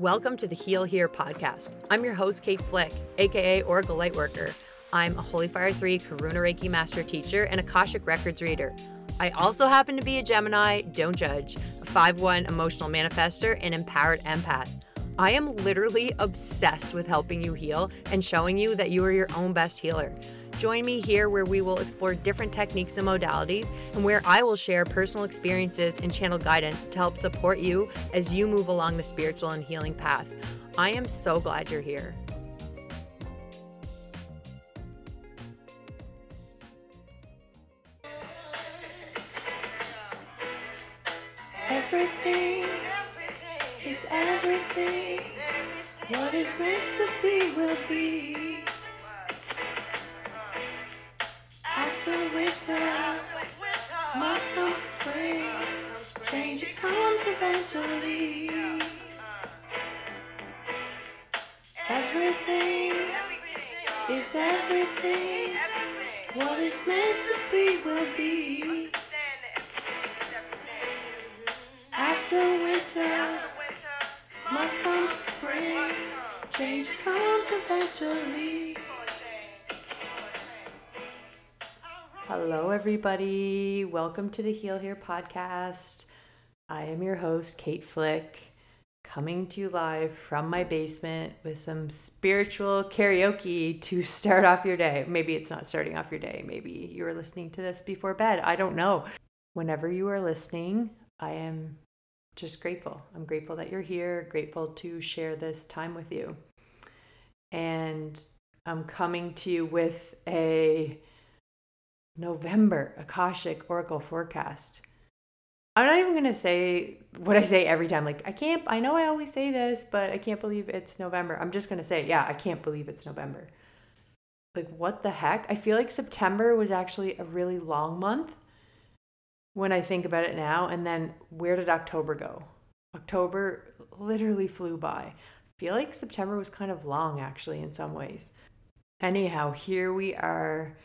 Welcome to the Heal Here podcast. I'm your host, Kate Flick, aka Oracle Lightworker. I'm a Holy Fire 3 Karuna Reiki Master Teacher and Akashic Records reader. I also happen to be a Gemini, don't judge, a 5 1 emotional manifester, and empowered empath. I am literally obsessed with helping you heal and showing you that you are your own best healer. Join me here where we will explore different techniques and modalities, and where I will share personal experiences and channel guidance to help support you as you move along the spiritual and healing path. I am so glad you're here. Be. After winter, must come spring. Change comes eventually. Hello, everybody. Welcome to the Heal Here podcast. I am your host, Kate Flick, coming to you live from my basement with some spiritual karaoke to start off your day. Maybe it's not starting off your day. Maybe you are listening to this before bed. I don't know. Whenever you are listening, I am just grateful. I'm grateful that you're here, grateful to share this time with you. And I'm coming to you with a November Akashic Oracle forecast. I'm not even to say what I say every time. Like, I can't, I know I always say this, but I can't believe it's November. I'm just to say, yeah, I can't believe it's November. Like, what the heck? I feel like September was actually a really long month when I think about it now. And then where did October go? October literally flew by. I feel like September was kind of long, actually, in some ways. Anyhow, here we are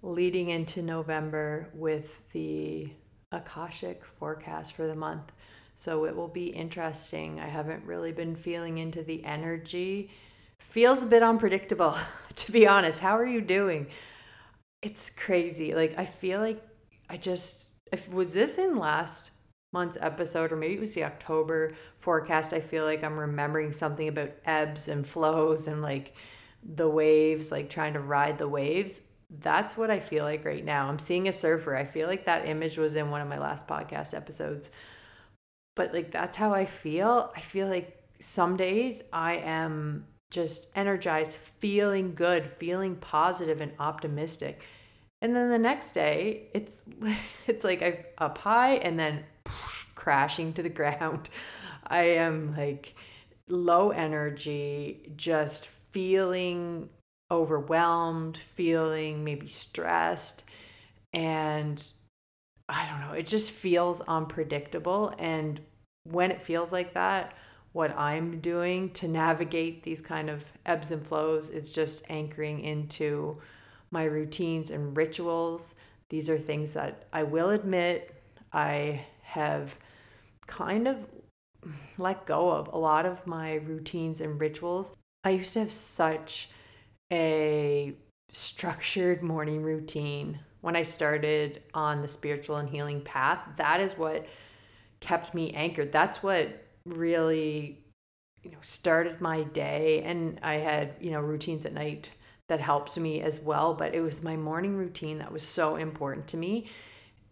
leading into November with the Akashic forecast for the month. So it will be interesting. I haven't really been feeling into the energy. Feels a bit unpredictable, to be honest. How are you doing? It's crazy. Like, I feel like I just, if was this in last month's episode, or maybe it was the October forecast, I feel like I'm remembering something about ebbs and flows and like the waves, like trying to ride the waves that's what I feel like right now. I'm seeing a surfer. I feel like that image was in one of my last podcast episodes. But like that's how I feel. I feel like some days I am just energized, feeling good, feeling positive and optimistic. And then the next day, it's it's like I'm up high and then crashing to the ground. I am like low energy, just feeling overwhelmed, feeling maybe stressed. And I don't know, it just feels unpredictable. And when it feels like that, what I'm doing to navigate these kind of ebbs and flows is just anchoring into my routines and rituals. These are things that I will admit I have kind of let go of a lot of my routines and rituals. I used to have such a structured morning routine when I started on the spiritual and healing path. That is what kept me anchored. That's what really you know started my day and I had, you know, routines at night that helped me as well, but it was my morning routine that was so important to me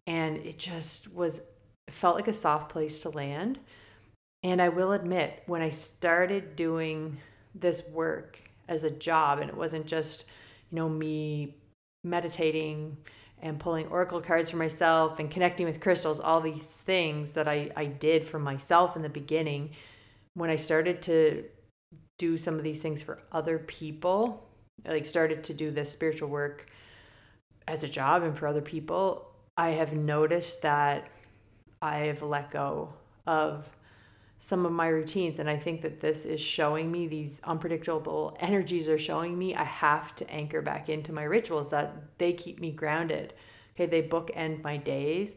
and it just was it felt like a soft place to land. And I will admit when I started doing this work as a job. And it wasn't just you know me meditating and pulling oracle cards for myself and connecting with crystals all these things that I, I did for myself in the beginning. When i started to do some of these things for other people I like started to do this spiritual work as a job and for other people i have noticed that i have let go of some of my routines. And I think that this is showing me these unpredictable energies are showing me I have to anchor back into my rituals that they keep me grounded. Okay, they bookend my days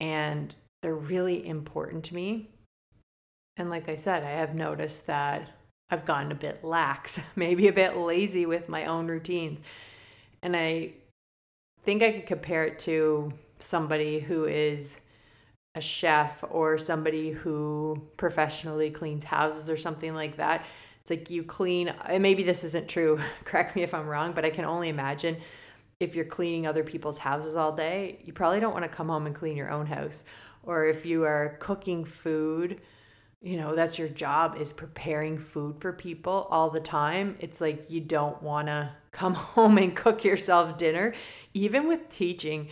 and they're really important to me. And like I said, I have noticed that I've gotten a bit lax, maybe a bit lazy with my own routines. And I think I could compare it to somebody who is a chef or somebody who professionally cleans houses or something like that. It's like you clean, and maybe this isn't true, correct me if I'm wrong, but I can only imagine if you're cleaning other people's houses all day, you probably don't want to come home and clean your own house. Or if you are cooking food, you know, that's your job is preparing food for people all the time. It's like you don't want to come home and cook yourself dinner. Even with teaching,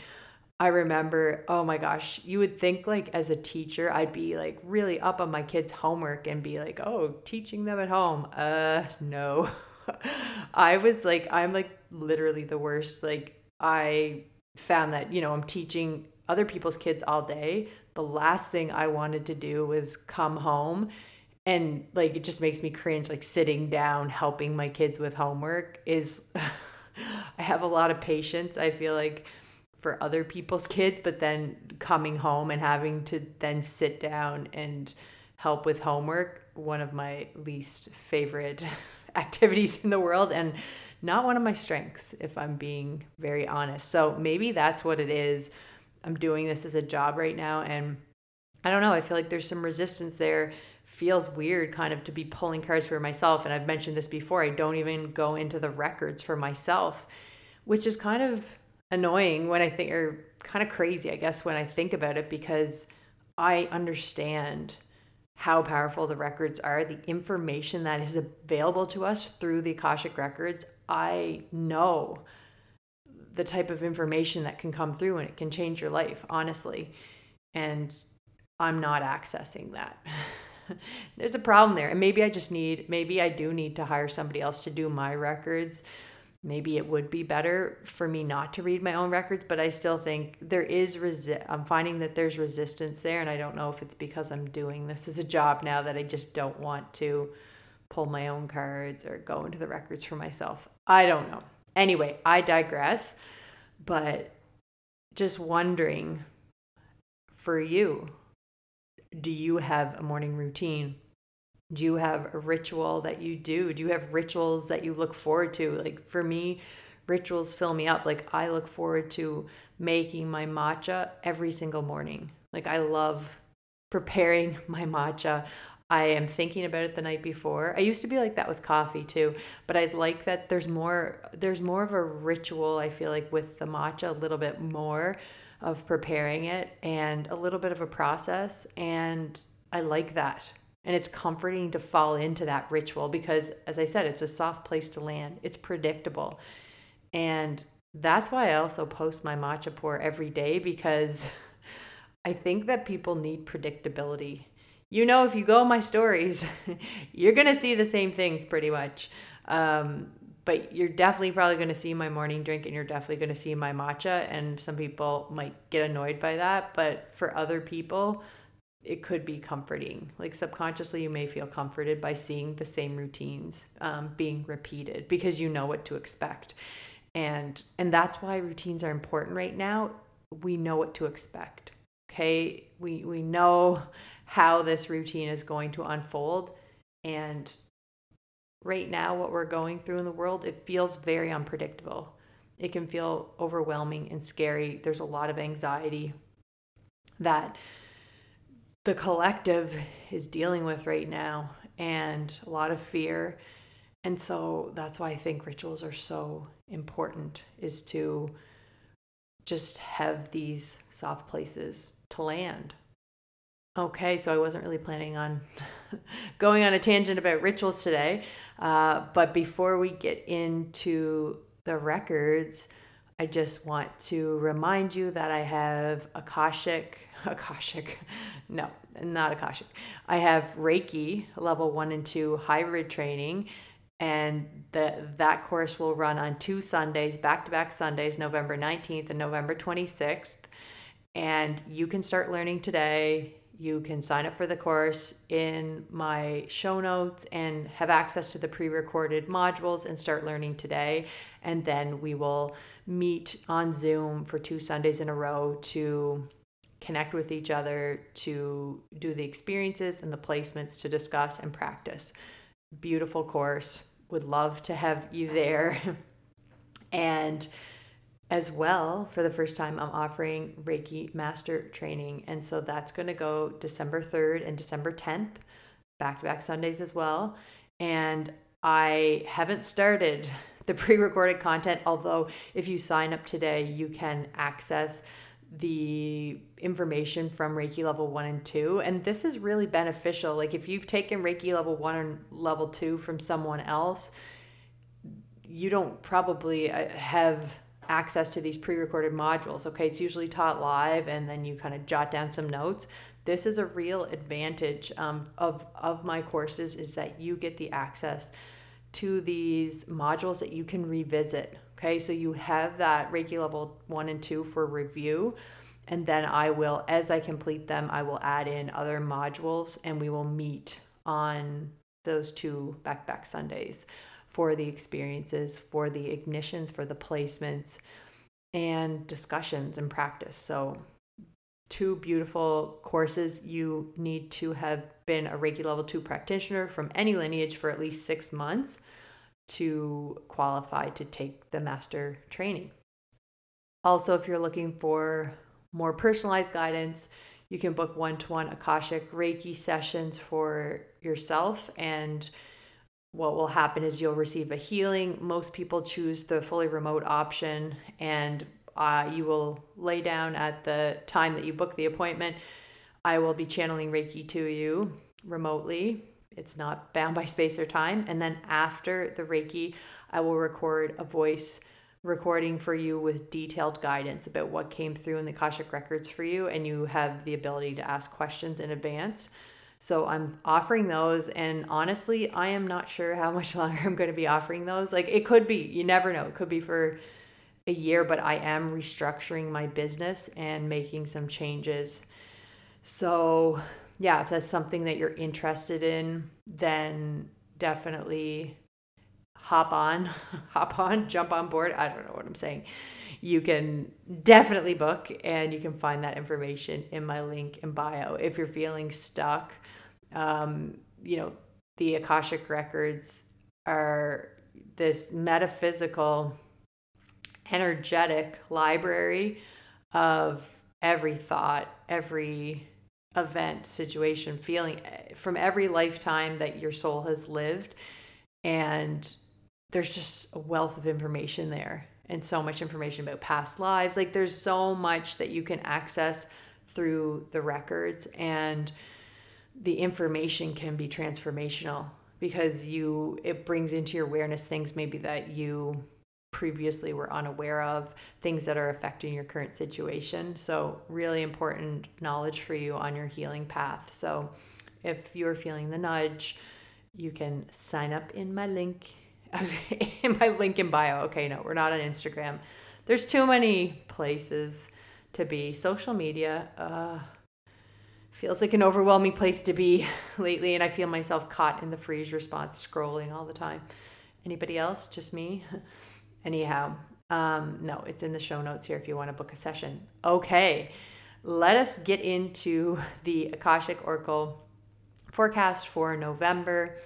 I remember, oh my gosh, you would think like as a teacher, I'd be like really up on my kids' homework and be like, oh, teaching them at home. Uh, no. I was like, I'm like literally the worst. Like, I found that, you know, I'm teaching other people's kids all day. The last thing I wanted to do was come home and like it just makes me cringe like sitting down helping my kids with homework is I have a lot of patience. I feel like for other people's kids, but then coming home and having to then sit down and help with homework, one of my least favorite activities in the world and not one of my strengths, if I'm being very honest. So maybe that's what it is. I'm doing this as a job right now. And I don't know, I feel like there's some resistance there. Feels weird kind of to be pulling cards for myself. And I've mentioned this before, I don't even go into the records for myself, which is kind of annoying when I think, or kind of crazy, I guess, when I think about it, because I understand how powerful the records are, the information that is available to us through the Akashic records. I know the type of information that can come through and it can change your life, honestly. And I'm not accessing that. There's a problem there. And maybe I just need, maybe I do need to hire somebody else to do my records maybe it would be better for me not to read my own records but i still think there is resi- i'm finding that there's resistance there and i don't know if it's because i'm doing this as a job now that i just don't want to pull my own cards or go into the records for myself. I don't know. Anyway i digress but just wondering for you do you have a morning routine do you have a ritual that you do? Do you have rituals that you look forward to? Like for me rituals fill me up. Like i look forward to making my matcha every single morning. Like i love preparing my matcha. I am thinking about it the night before. I used to be like that with coffee too but i like that there's more there's more of a ritual i feel like with the matcha a little bit more of preparing it and a little bit of a process and i like that and it's comforting to fall into that ritual because, as I said, it's a soft place to land. It's predictable. And that's why I also post my matcha pour every day because I think that people need predictability. You know, if you go my stories, you're going to see the same things pretty much. Um, but you're definitely probably going to see my morning drink and you're definitely going to see my matcha. And some people might get annoyed by that. But for other people, it could be comforting. Like subconsciously, you may feel comforted by seeing the same routines um, being repeated because you know what to expect, and and that's why routines are important right now. We know what to expect. Okay, we we know how this routine is going to unfold, and right now, what we're going through in the world, it feels very unpredictable. It can feel overwhelming and scary. There's a lot of anxiety that the collective is dealing with right now and a lot of fear. And so that's why I think rituals are so important is to just have these soft places to land. Okay, so I wasn't really planning on going on a tangent about rituals today. Uh, but before we get into the records, I just want to remind you that I have Akashic Akashic. No, not Akashic. I have Reiki level one and two hybrid training, and the, that course will run on two Sundays, back to back Sundays, November 19th and November 26th. And you can start learning today. You can sign up for the course in my show notes and have access to the pre recorded modules and start learning today. And then we will meet on Zoom for two Sundays in a row to connect with each other to do the experiences and the placements to discuss and practice. Beautiful course. Would love to have you there. and as well, for the first time, I'm offering Reiki Master Training. And so that's going to go December 3rd and December 10th, back to back Sundays as well. And I haven't started the pre recorded content, although if you sign up today, you can access the information from Reiki level one and two. And this is really beneficial. Like if you've taken Reiki level one and level two from someone else, you don't probably uh, have access to these pre recorded modules. Okay, it's usually taught live and then you kind of jot down some notes. This is a real advantage um, of, of my courses is that you get the access to these modules that you can revisit. Okay, so you have that Reiki level one and two for review. And then I will, as I complete them, I will add in other modules and we will meet on those two back back Sundays for the experiences, for the ignitions, for the placements, and discussions and practice. So, two beautiful courses. You need to have been a Reiki level two practitioner from any lineage for at least six months to qualify to take the master training. Also, if you're looking for more personalized guidance, you can book one to one Akashic Reiki sessions for yourself. And what will happen is you'll receive a healing. Most people choose the fully remote option, and uh, you will lay down at the time that you book the appointment. I will be channeling Reiki to you remotely it's not bound by space or time. And then after the Reiki, I will record a voice recording for you with detailed guidance about what came through in the Akashic records for you, and you have the ability to ask questions in advance. So I'm offering those, and honestly, I am not sure how much longer I'm going to be offering those. Like it could be, you never know. It could be for a year, but I am restructuring my business and making some changes. So yeah, if that's something that you're interested in, then definitely hop on, hop on, jump on board. I don't know what I'm saying. You can definitely book and you can find that information in my link in bio. If you're feeling stuck, um, you know, the Akashic records are this metaphysical, energetic library of every thought, every event, situation, feeling eh, from every lifetime that your soul has lived. And there's just a wealth of information there and so much information about past lives. Like there's so much that you can access through the records and the information can be transformational because you it brings into your awareness things maybe that you previously were unaware of, things that are affecting your current situation. So, really important knowledge for you on your healing path. So, if you're feeling the nudge, you can sign up in my link in my link in bio. Okay, no, we're not on Instagram. There's too many places to be. Social media uh, feels like an overwhelming place to be lately, and I feel myself caught in the freeze response, scrolling all the time. Anybody else? Just me? Anyhow, um, no, it's in the show notes here if you want to book a session. Okay, let us get into the Akashic Oracle forecast for November.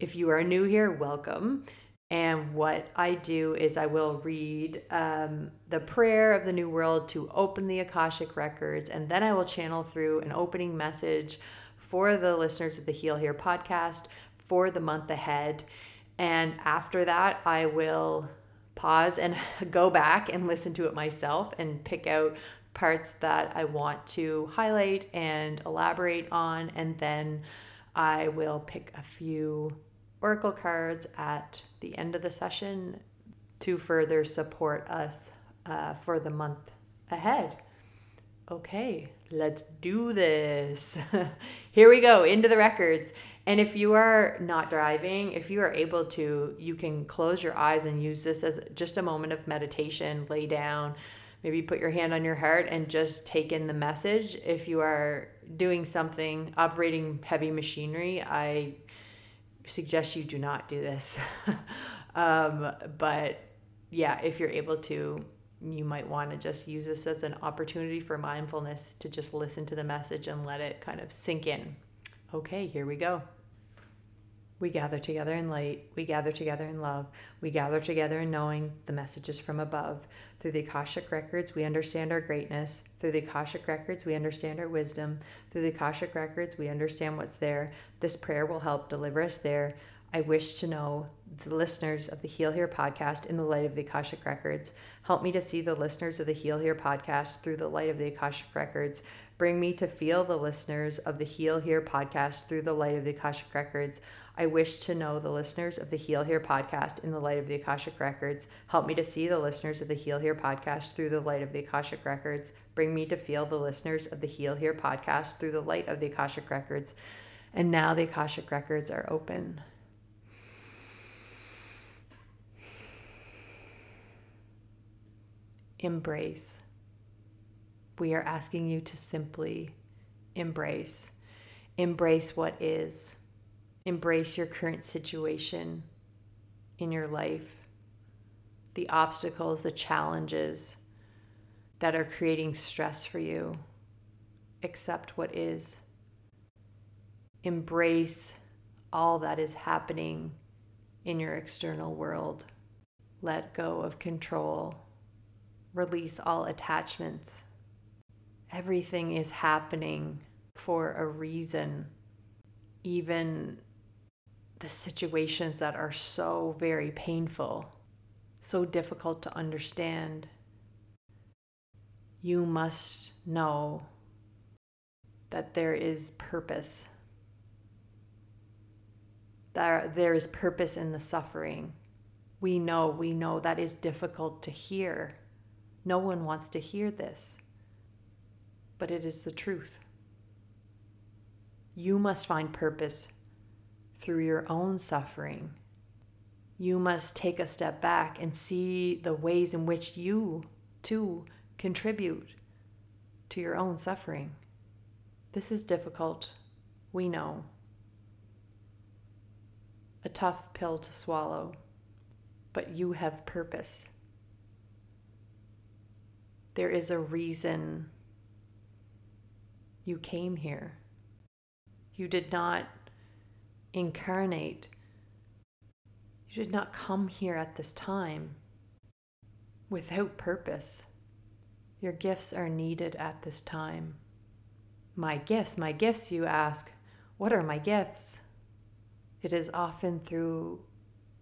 If you are new here, welcome. And what I do is I will read um, the prayer of the New World to open the Akashic records, and then I will channel through an opening message for the listeners of the Heal Here podcast for the month ahead. And after that, I will pause and go back and listen to it myself and pick out parts that I want to highlight and elaborate on. And then I will pick a few oracle cards at the end of the session to further support us uh, for the month ahead. Okay, let's do this. Here we go into the records. And if you are not driving, if you are able to, you can close your eyes and use this as just a moment of meditation, lay down, maybe put your hand on your heart and just take in the message. If you are doing something, operating heavy machinery, I suggest you do not do this. um, but yeah, if you're able to, you might want to just use this as an opportunity for mindfulness to just listen to the message and let it kind of sink in. Okay, here we go. We gather together in light. We gather together in love. We gather together in knowing the messages from above. Through the Akashic Records, we understand our greatness. Through the Akashic Records, we understand our wisdom. Through the Akashic Records, we understand what's there. This prayer will help deliver us there. I wish to know the listeners of the Heal Here podcast in the light of the Akashic Records. Help me to see the listeners of the Heal Here podcast through the light of the Akashic Records. Bring me to feel the listeners of the Heal Here podcast through the light of the Akashic Records. I wish to know the listeners of the Heal Here podcast in the light of the Akashic Records. Help me to see the listeners of the Heal Here podcast through the light of the Akashic Records. Bring me to feel the listeners of the Heal Here podcast through the light of the Akashic Records. And now the Akashic Records are open. Embrace. We are asking you to simply embrace. Embrace what is. Embrace your current situation in your life, the obstacles, the challenges that are creating stress for you. Accept what is. Embrace all that is happening in your external world. Let go of control release all attachments. Everything is happening for a reason. Even the situations that are so very painful, so difficult to understand, you must know that there is purpose. There, there is purpose in the suffering. We know, we know that is difficult to hear. No one wants to hear this, but it is the truth. You must find purpose through your own suffering. You must take a step back and see the ways in which you, too, contribute to your own suffering. This is difficult, we know. A tough pill to swallow, but you have purpose. There is a reason you came here. You did not incarnate. You did not come here at this time without purpose. Your gifts are needed at this time. My gifts, my gifts, you ask. What are my gifts? It is often through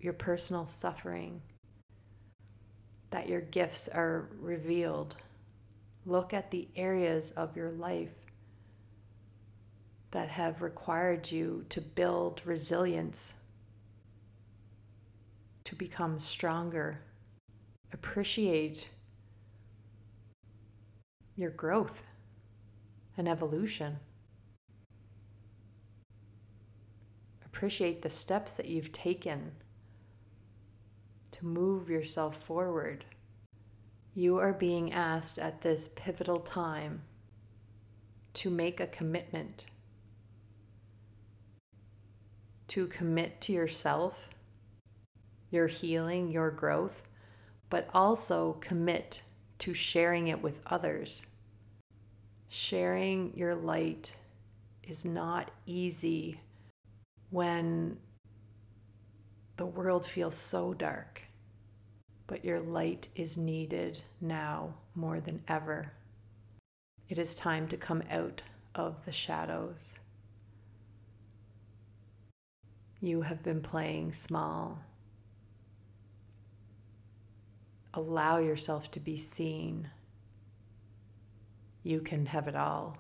your personal suffering that your gifts are revealed. Look at the areas of your life that have required you to build resilience, to become stronger. Appreciate your growth and evolution. Appreciate the steps that you've taken to move yourself forward. You are being asked at this pivotal time to make a commitment, to commit to yourself, your healing, your growth, but also commit to sharing it with others. Sharing your light is not easy when the world feels so dark but your light is needed now more than ever. It is time to come out of the shadows. You have been playing small. Allow yourself to be seen. You can have it all.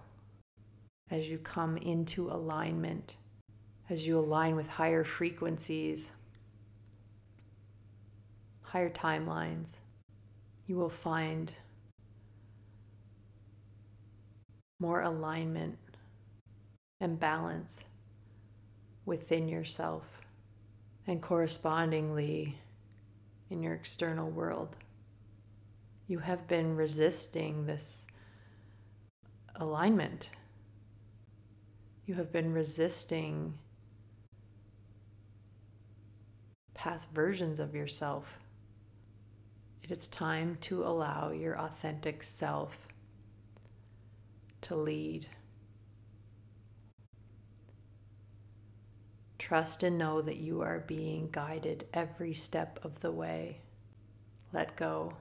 As you come into alignment, as you align with higher frequencies, higher timelines, you will find more alignment and balance within yourself and correspondingly in your external world. You have been resisting this alignment. You have been resisting past versions of yourself It is time to allow your authentic self to lead. Trust and know that you are being guided every step of the way. Let go.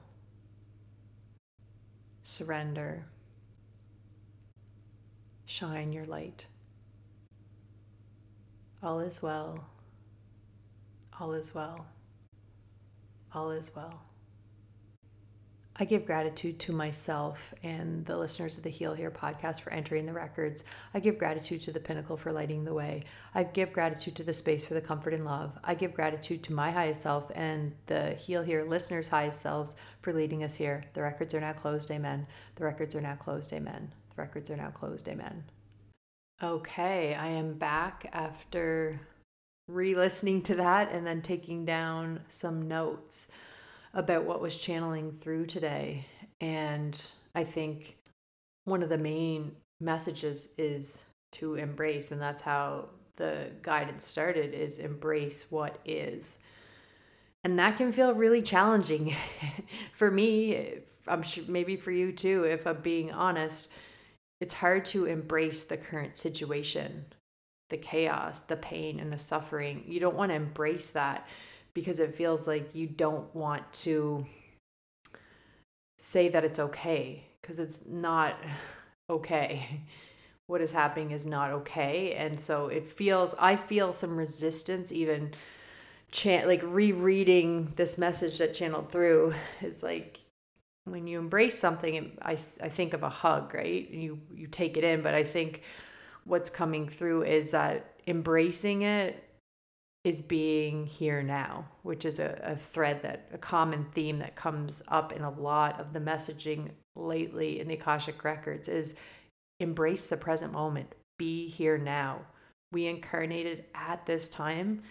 Surrender. Shine your light. All is well. All is well. All is well. I give gratitude to myself and the listeners of the Heal Here podcast for entering the records. I give gratitude to the Pinnacle for lighting the way. I give gratitude to the space for the comfort and love. I give gratitude to my highest self and the Heal Here listeners' highest selves for leading us here. The records are now closed, amen. The records are now closed, amen. The records are now closed, amen. Okay, I am back after re listening to that and then taking down some notes about what was channeling through today. And I think one of the main messages is to embrace, and that's how the guidance started is embrace what is. And that can feel really challenging for me. I'm sure maybe for you too, if I'm being honest. It's hard to embrace the current situation, the chaos, the pain, and the suffering. You don't want to embrace that because it feels like you don't want to say that it's okay because it's not okay. What is happening is not okay. And so it feels, I feel some resistance even chant like rereading this message that channeled through is like when you embrace something I, I think of a hug right you you take it in but i think what's coming through is that embracing it is being here now, which is a, a thread that a common theme that comes up in a lot of the messaging lately in the Akashic Records is embrace the present moment, be here now. We incarnated at this time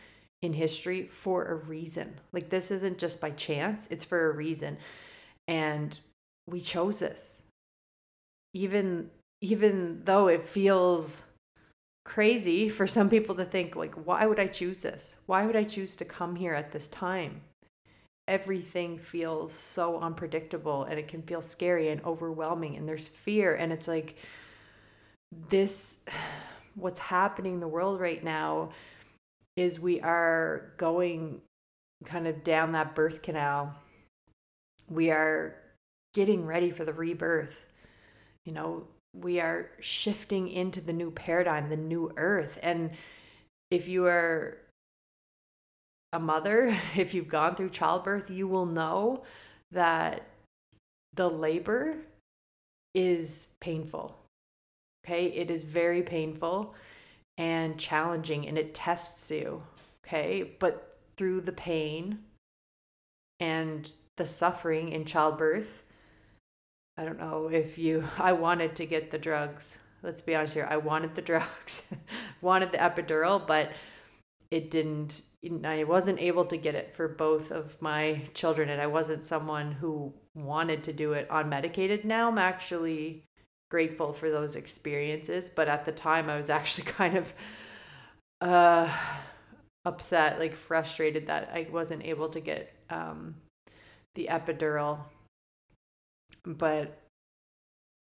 in history for a reason. Like this isn't just by chance, it's for a reason. And we chose this. Even even though it feels crazy for some people to think like why would i choose this? Why would i choose to come here at this time? Everything feels so unpredictable and it can feel scary and overwhelming and there's fear and it's like this what's happening in the world right now is we are going kind of down that birth canal. We are getting ready for the rebirth you know we are shifting into the new paradigm, the new earth. And if you are a mother, if you've gone through childbirth, you will know that the labor is painful. Okay, it is very painful and challenging and it tests you. Okay, but through the pain and the suffering in childbirth, I don't know if you, I wanted to get the drugs. Let's be honest here. I wanted the drugs, wanted the epidural, but it didn't, I wasn't able to get it for both of my children. And I wasn't someone who wanted to do it on medicated. Now I'm actually grateful for those experiences. But at the time, I was actually kind of uh, upset, like frustrated that I wasn't able to get um, the epidural but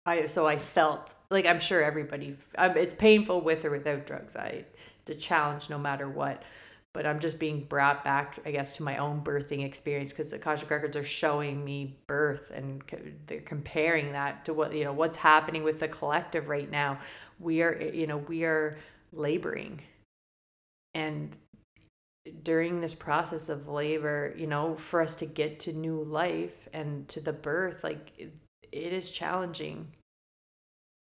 I so I felt like I'm sure everybody I'm, it's painful with or without drugs. I it's a challenge no matter what. But I'm just being brought back, I guess, to my own birthing experience because the Akashic records are showing me birth and they're comparing that to what you know what's happening with the collective right now. We are, you know, we are laboring, and during this process of labor, you know, for us to get to new life and to the birth, like it, is challenging.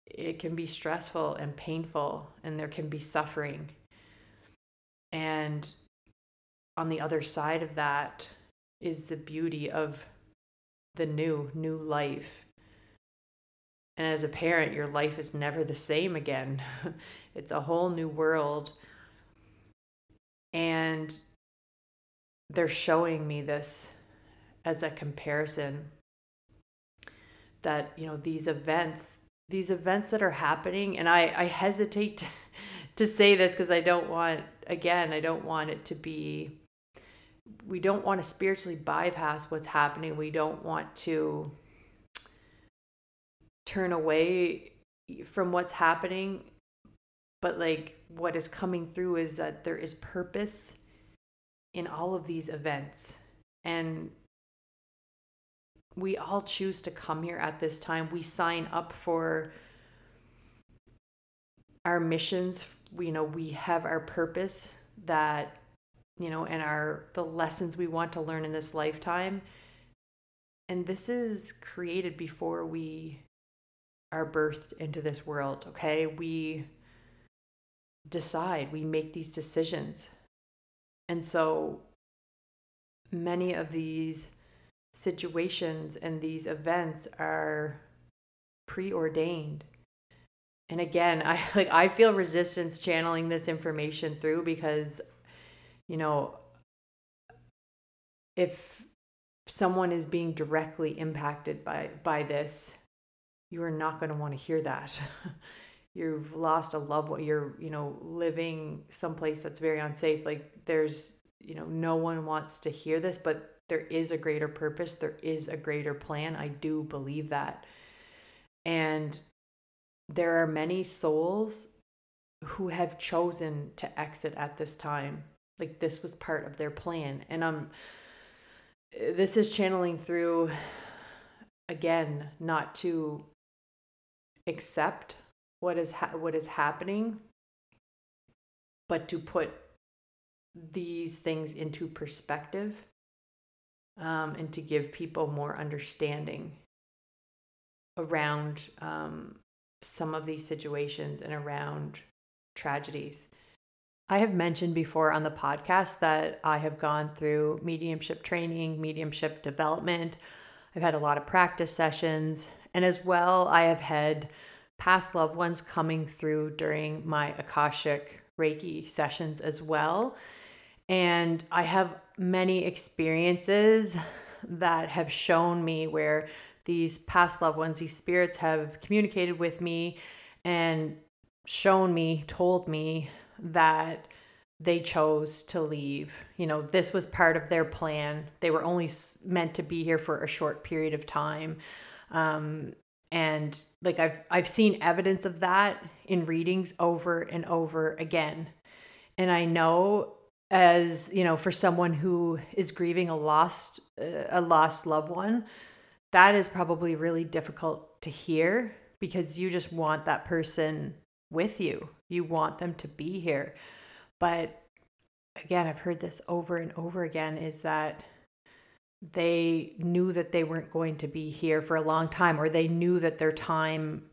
It can be stressful and painful, and there can be suffering. And on the other side of that is the beauty of the new, new life. And as a parent, your life is never the same again. it's a whole new world and they're showing me this as a comparison that you know these events these events that are happening and i i hesitate to, to say this because i don't want again i don't want it to be we don't want to spiritually bypass what's happening. We don't want to turn away from what's happening. But like what is coming through is that there is purpose in all of these events. And we all choose to come here at this time. We sign up for our missions. You know, we have our purpose that, you know, and our the lessons we want to learn in this lifetime. And this is created before we are birthed into this world, okay? We decide, we make these decisions. And so many of these situations and these events are preordained. And again, I like I feel resistance channeling this information through because you know if someone is being directly impacted by by this, you are not going to want to hear that. You've lost a loved one, you're, you know, living someplace that's very unsafe. Like there's, you know, no one wants to hear this, but there is a greater purpose, there is a greater plan. I do believe that. And there are many souls who have chosen to exit at this time. Like this was part of their plan. And I'm this is channeling through again not to accept what is ha- what is happening but to put these things into perspective um, and to give people more understanding around um, some of these situations and around tragedies. I have mentioned before on the podcast that I have gone through mediumship training, mediumship development. I've had a lot of practice sessions, and as well, I have had past loved ones coming through during my Akashic Reiki sessions as well. And I have many experiences that have shown me where these past loved ones, these spirits have communicated with me and shown me, told me that they chose to leave. You know, this was part of their plan. They were only meant to be here for a short period of time. Um, and like I've I've seen evidence of that in readings over and over again. And I know as, you know, for someone who is grieving a lost a lost loved one, that is probably really difficult to hear because you just want that person with you. You want them to be here. But again, I've heard this over and over again is that they knew that they weren't going to be here for a long time or they knew that their time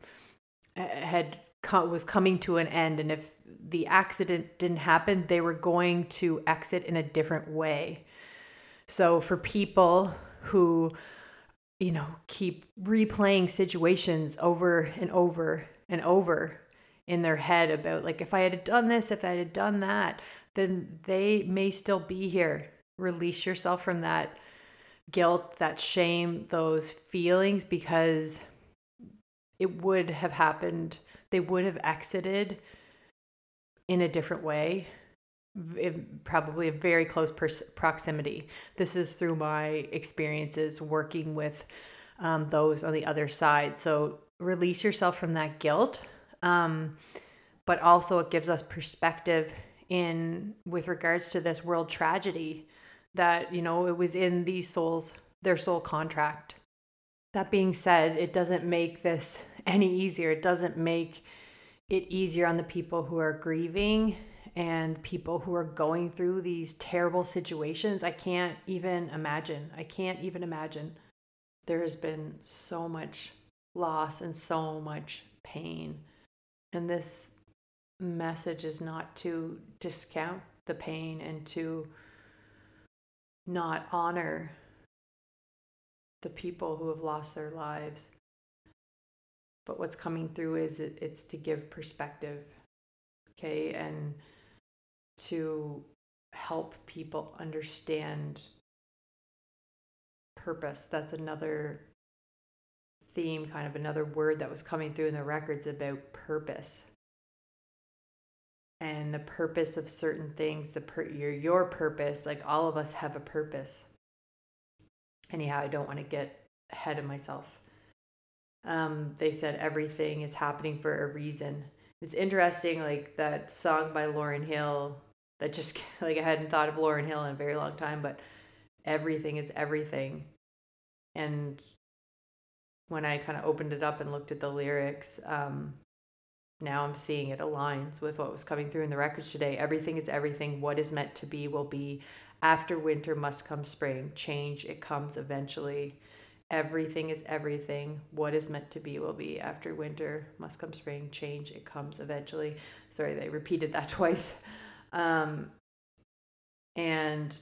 uh, had was coming to an end and if the accident didn't happen they were going to exit in a different way. So for people who you know keep replaying situations over and over and over in their head about like if i had done this if i had done that then they may still be here. Release yourself from that guilt, that shame, those feelings because it would have happened. They would have exited in a different way, probably a very close pers- proximity. This is through my experiences working with um, those on the other side. So release yourself from that guilt. Um, but also it gives us perspective in with regards to this world tragedy that, you know, it was in these souls, their soul contract. That being said, it doesn't make this any easier. It doesn't make it easier on the people who are grieving and people who are going through these terrible situations. I can't even imagine. I can't even imagine. There has been so much loss and so much pain. And this message is not to discount the pain and to not honor the people who have lost their lives. But what's coming through is it, it's to give perspective, okay, and to help people understand purpose. That's another theme, kind of another word that was coming through in the records about purpose. And the purpose of certain things, the per- your your purpose, like all of us have a purpose. Anyhow, I don't want to get ahead of myself. Um, they said everything is happening for a reason. It's interesting, like that song by Lauryn Hill. That just like I hadn't thought of Lauryn Hill in a very long time, but everything is everything. And when I kind of opened it up and looked at the lyrics, um, now I'm seeing it aligns with what was coming through in the records today. Everything is everything. What is meant to be will be. After winter must come spring. Change, it comes eventually. Everything is everything. What is meant to be will be. After winter must come spring. Change, it comes eventually. Sorry, they repeated that twice. Um, and,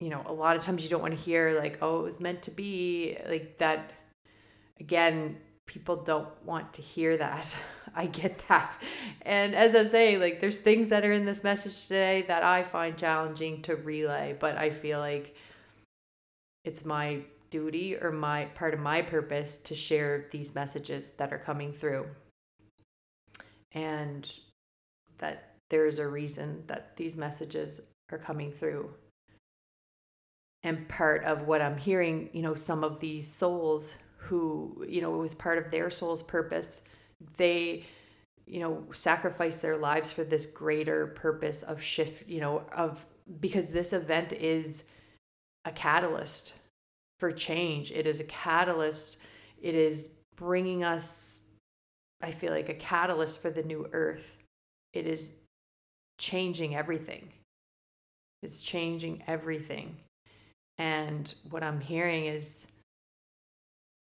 you know, a lot of times you don't want to hear, like, oh, it was meant to be. Like that, again, people don't want to hear that. I get that. And as I'm saying, like there's things that are in this message today that I find challenging to relay, but I feel like it's my duty or my part of my purpose to share these messages that are coming through. And that there's a reason that these messages are coming through. And part of what I'm hearing, you know, some of these souls who, you know, it was part of their soul's purpose. They, you know, sacrifice their lives for this greater purpose of shift, you know, of because this event is a catalyst for change. It is a catalyst. It is bringing us, I feel like, a catalyst for the new earth. It is changing everything. It's changing everything. And what I'm hearing is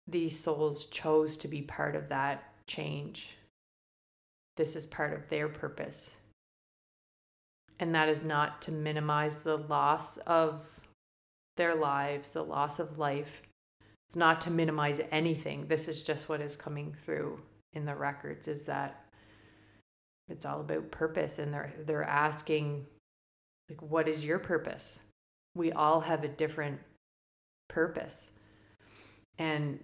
these souls chose to be part of that change. This is part of their purpose. And that is not to minimize the loss of their lives, the loss of life. It's not to minimize anything. This is just what is coming through in the records is that it's all about purpose and they're they're asking like what is your purpose? We all have a different purpose. And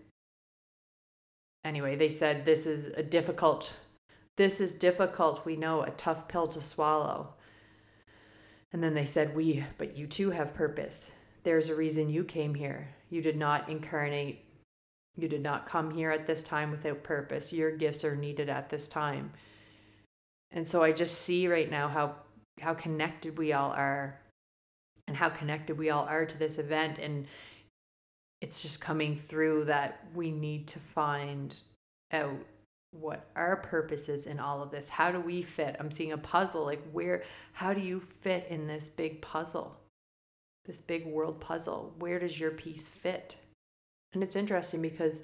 anyway, they said this is a difficult, this is difficult, we know, a tough pill to swallow. And then they said, We, but you too have purpose. There's a reason you came here. You did not incarnate. You did not come here at this time without purpose. Your gifts are needed at this time. And so I just see right now how how connected we all are and how connected we all are to this event and it's just coming through that we need to find out what our purpose is in all of this. How do we fit? I'm seeing a puzzle. Like, where, how do you fit in this big puzzle, this big world puzzle? Where does your piece fit? And it's interesting because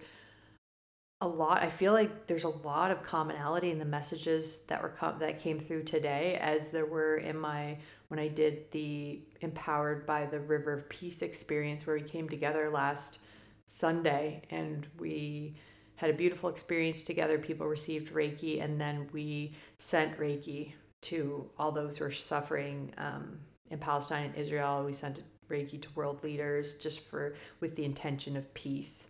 a lot, I feel like there's a lot of commonality in the messages that were com- that came through today, as there were in my when I did the Empowered by the River of Peace experience, where we came together last Sunday and we had a beautiful experience together. People received Reiki, and then we sent Reiki to all those who are suffering um, in Palestine and Israel. We sent Reiki to world leaders just for with the intention of peace.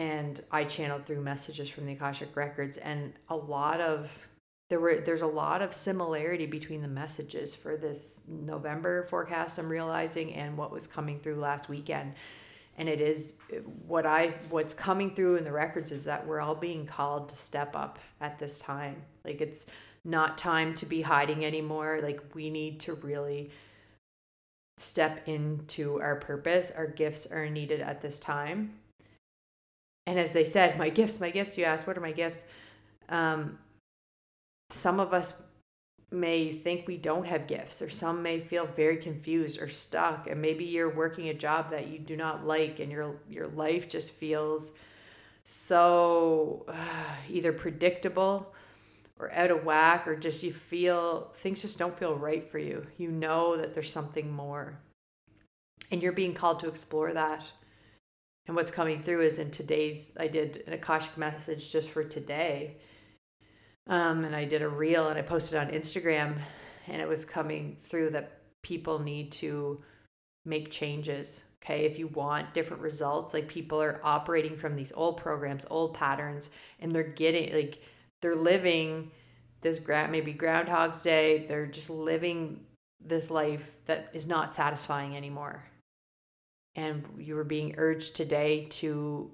And I channeled through messages from the Akashic records, and a lot of there were there's a lot of similarity between the messages for this November forecast I'm realizing and what was coming through last weekend. And it is what I what's coming through in the records is that we're all being called to step up at this time. Like it's not time to be hiding anymore. Like we need to really step into our purpose. Our gifts are needed at this time and as they said my gifts my gifts you asked what are my gifts um some of us may think we don't have gifts, or some may feel very confused or stuck, and maybe you're working a job that you do not like, and your your life just feels so uh, either predictable or out of whack, or just you feel things just don't feel right for you. You know that there's something more, and you're being called to explore that. And what's coming through is in today's, I did an Akashic message just for today um, and I did a reel and I posted on Instagram, and it was coming through that people need to make changes. Okay, if you want different results, like people are operating from these old programs, old patterns, and they're getting like they're living this grant maybe Groundhog's Day, they're just living this life that is not satisfying anymore. And you were being urged today to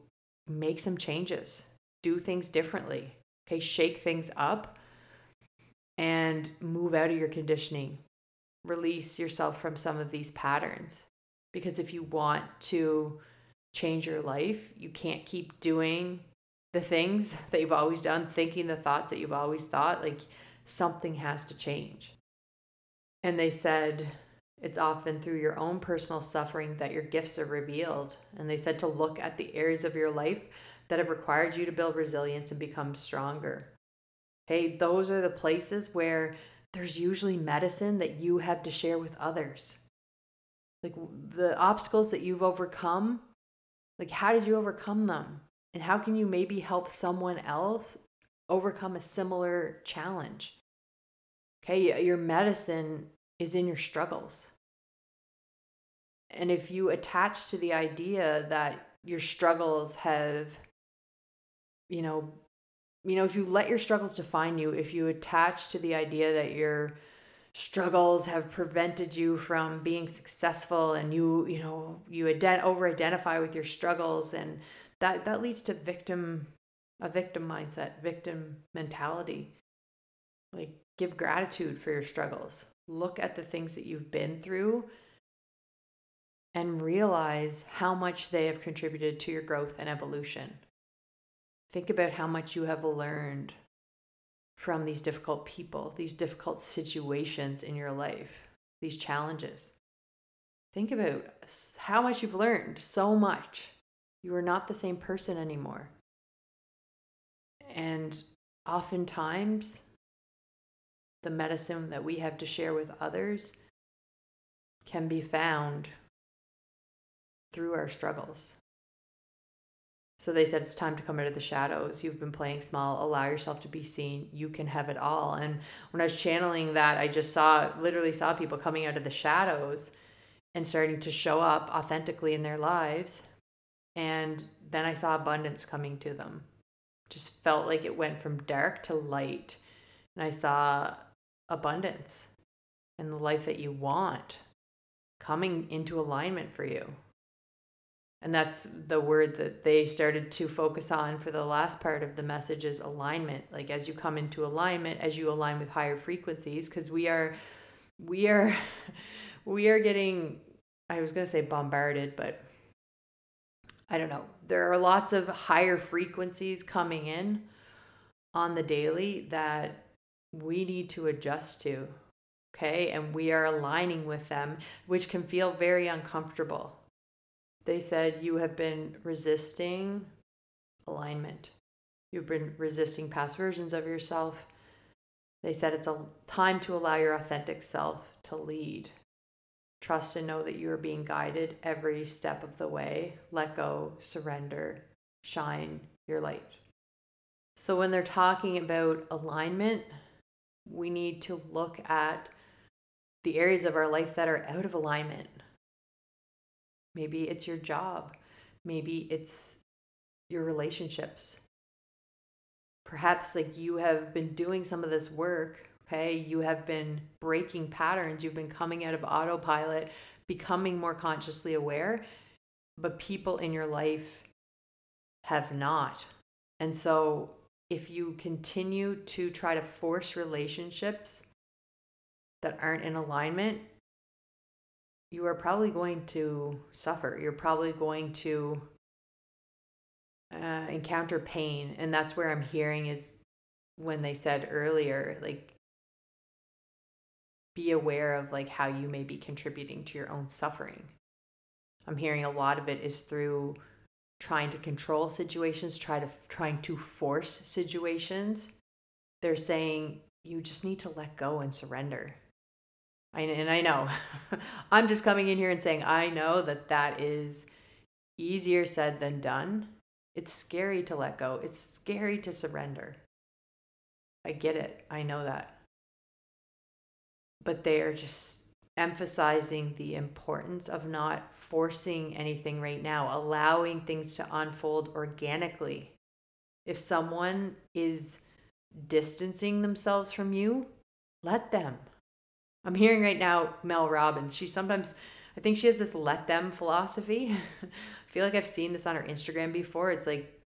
make some changes, do things differently. Okay, shake things up and move out of your conditioning. Release yourself from some of these patterns. Because if you want to change your life, you can't keep doing the things that you've always done, thinking the thoughts that you've always thought. Like something has to change. And they said, it's often through your own personal suffering that your gifts are revealed. And they said to look at the areas of your life that have required you to build resilience and become stronger. Hey, those are the places where there's usually medicine that you have to share with others. Like the obstacles that you've overcome, like how did you overcome them? And how can you maybe help someone else overcome a similar challenge? Okay, your medicine is in your struggles. And if you attach to the idea that your struggles have, you know, you know, if you let your struggles define you, if you attach to the idea that your struggles have prevented you from being successful and you, you know, you ident- over identify with your struggles and that that leads to victim a victim mindset, victim mentality. Like give gratitude for your struggles look at the things that you've been through and realize how much they have contributed to your growth and evolution. Think about how much you have learned from these difficult people, these difficult situations in your life, these challenges. Think about how much you've learned, so much. You are not the same person anymore. And oftentimes, the medicine that we have to share with others can be found through our struggles. So they said it's time to come out of the shadows. You've been playing small. Allow yourself to be seen. You can have it all. And when I was channeling that, I just saw, literally saw people coming out of the shadows and starting to show up authentically in their lives. And then I saw abundance coming to them. Just felt like it went from dark to light. And I saw abundance and the life that you want coming into alignment for you. And that's the word that they started to focus on for the last part of the message is alignment. Like as you come into alignment, as you align with higher frequencies, because we are we are we are getting I was gonna say bombarded, but I don't know. There are lots of higher frequencies coming in on the daily that we need to adjust to. Okay. And we are aligning with them, which can feel very uncomfortable. They said you have been resisting alignment, you've been resisting past versions of yourself. They said it's a time to allow your authentic self to lead. Trust and know that you are being guided every step of the way. Let go, surrender, shine your light. So, when they're talking about alignment, we need to look at the areas of our life that are out of alignment. Maybe it's your job, maybe it's your relationships. Perhaps like you have been doing some of this work, okay? You have been breaking patterns, you've been coming out of autopilot, becoming more consciously aware, but people in your life have not. And so if you continue to try to force relationships that aren't in alignment, you are probably going to suffer. You're probably going to uh, encounter pain. And that's where I'm hearing is when they said earlier, like, be aware of like how you may be contributing to your own suffering. I'm hearing a lot of it is through trying to control situations, try to trying to force situations. They're saying you just need to let go and surrender. I, and I know I'm just coming in here and saying I know that that is easier said than done. It's scary to let go. It's scary to surrender. I get it. I know that. But they are just emphasizing the importance of not forcing anything right now, allowing things to unfold organically. If someone is distancing themselves from you, let them. I'm hearing right now Mel Robbins. She sometimes, I think she has this let them philosophy. I feel like I've seen this on her Instagram before. It's like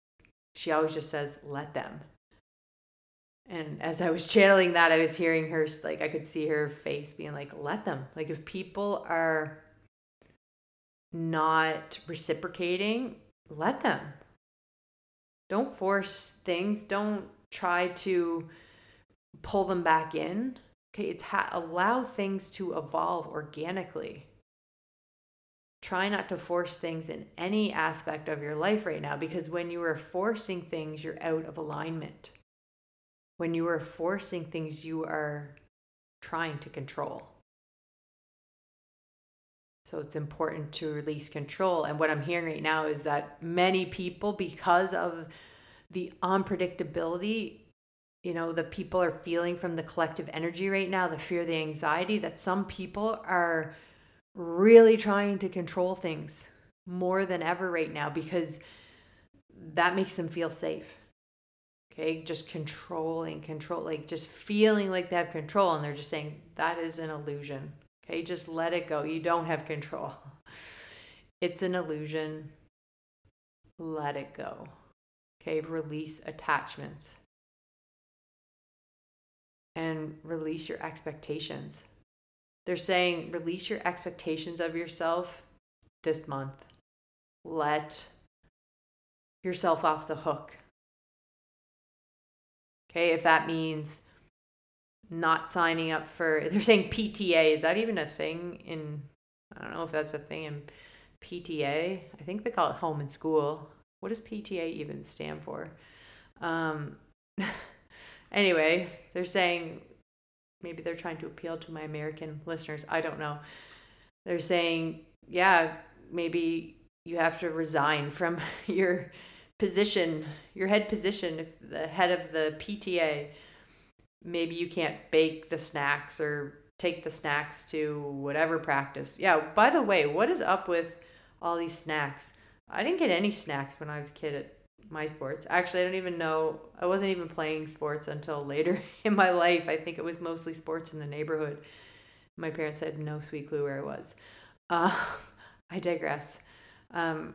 she always just says, let them. And as I was channeling that, I was hearing her, like, I could see her face being like, let them. Like, if people are not reciprocating, let them. Don't force things. Don't try to pull them back in. Okay, it's ha- allow things to evolve organically. Try not to force things in any aspect of your life right now because when you are forcing things, you're out of alignment. When you are forcing things, you are trying to control. So it's important to release control. And what I'm hearing right now is that many people, because of the unpredictability, you know, the people are feeling from the collective energy right now, the fear, the anxiety, that some people are really trying to control things more than ever right now because that makes them feel safe. Okay, just controlling, control, like just feeling like they have control, and they're just saying that is an illusion. Okay, just let it go. You don't have control. It's an illusion. Let it go. Okay, release attachments and release your expectations. They're saying release your expectations of yourself this month. Let yourself off the hook. Okay, if that means not signing up for they're saying PTA is that even a thing in I don't know if that's a thing in PTA I think they call it home and school. What does PTA even stand for? Um anyway they're saying maybe they're trying to appeal to my American listeners I don't know. They're saying yeah maybe you have to resign from your position your head position the head of the PTA maybe you can't bake the snacks or take the snacks to whatever practice. Yeah, by the way, what is up with all these snacks? I didn't get any snacks when I was a kid at my sports. Actually, I don't even know. I wasn't even playing sports until later in my life. I think it was mostly sports in the neighborhood. My parents had no sweet clue where I was. Uh, I digress. Um,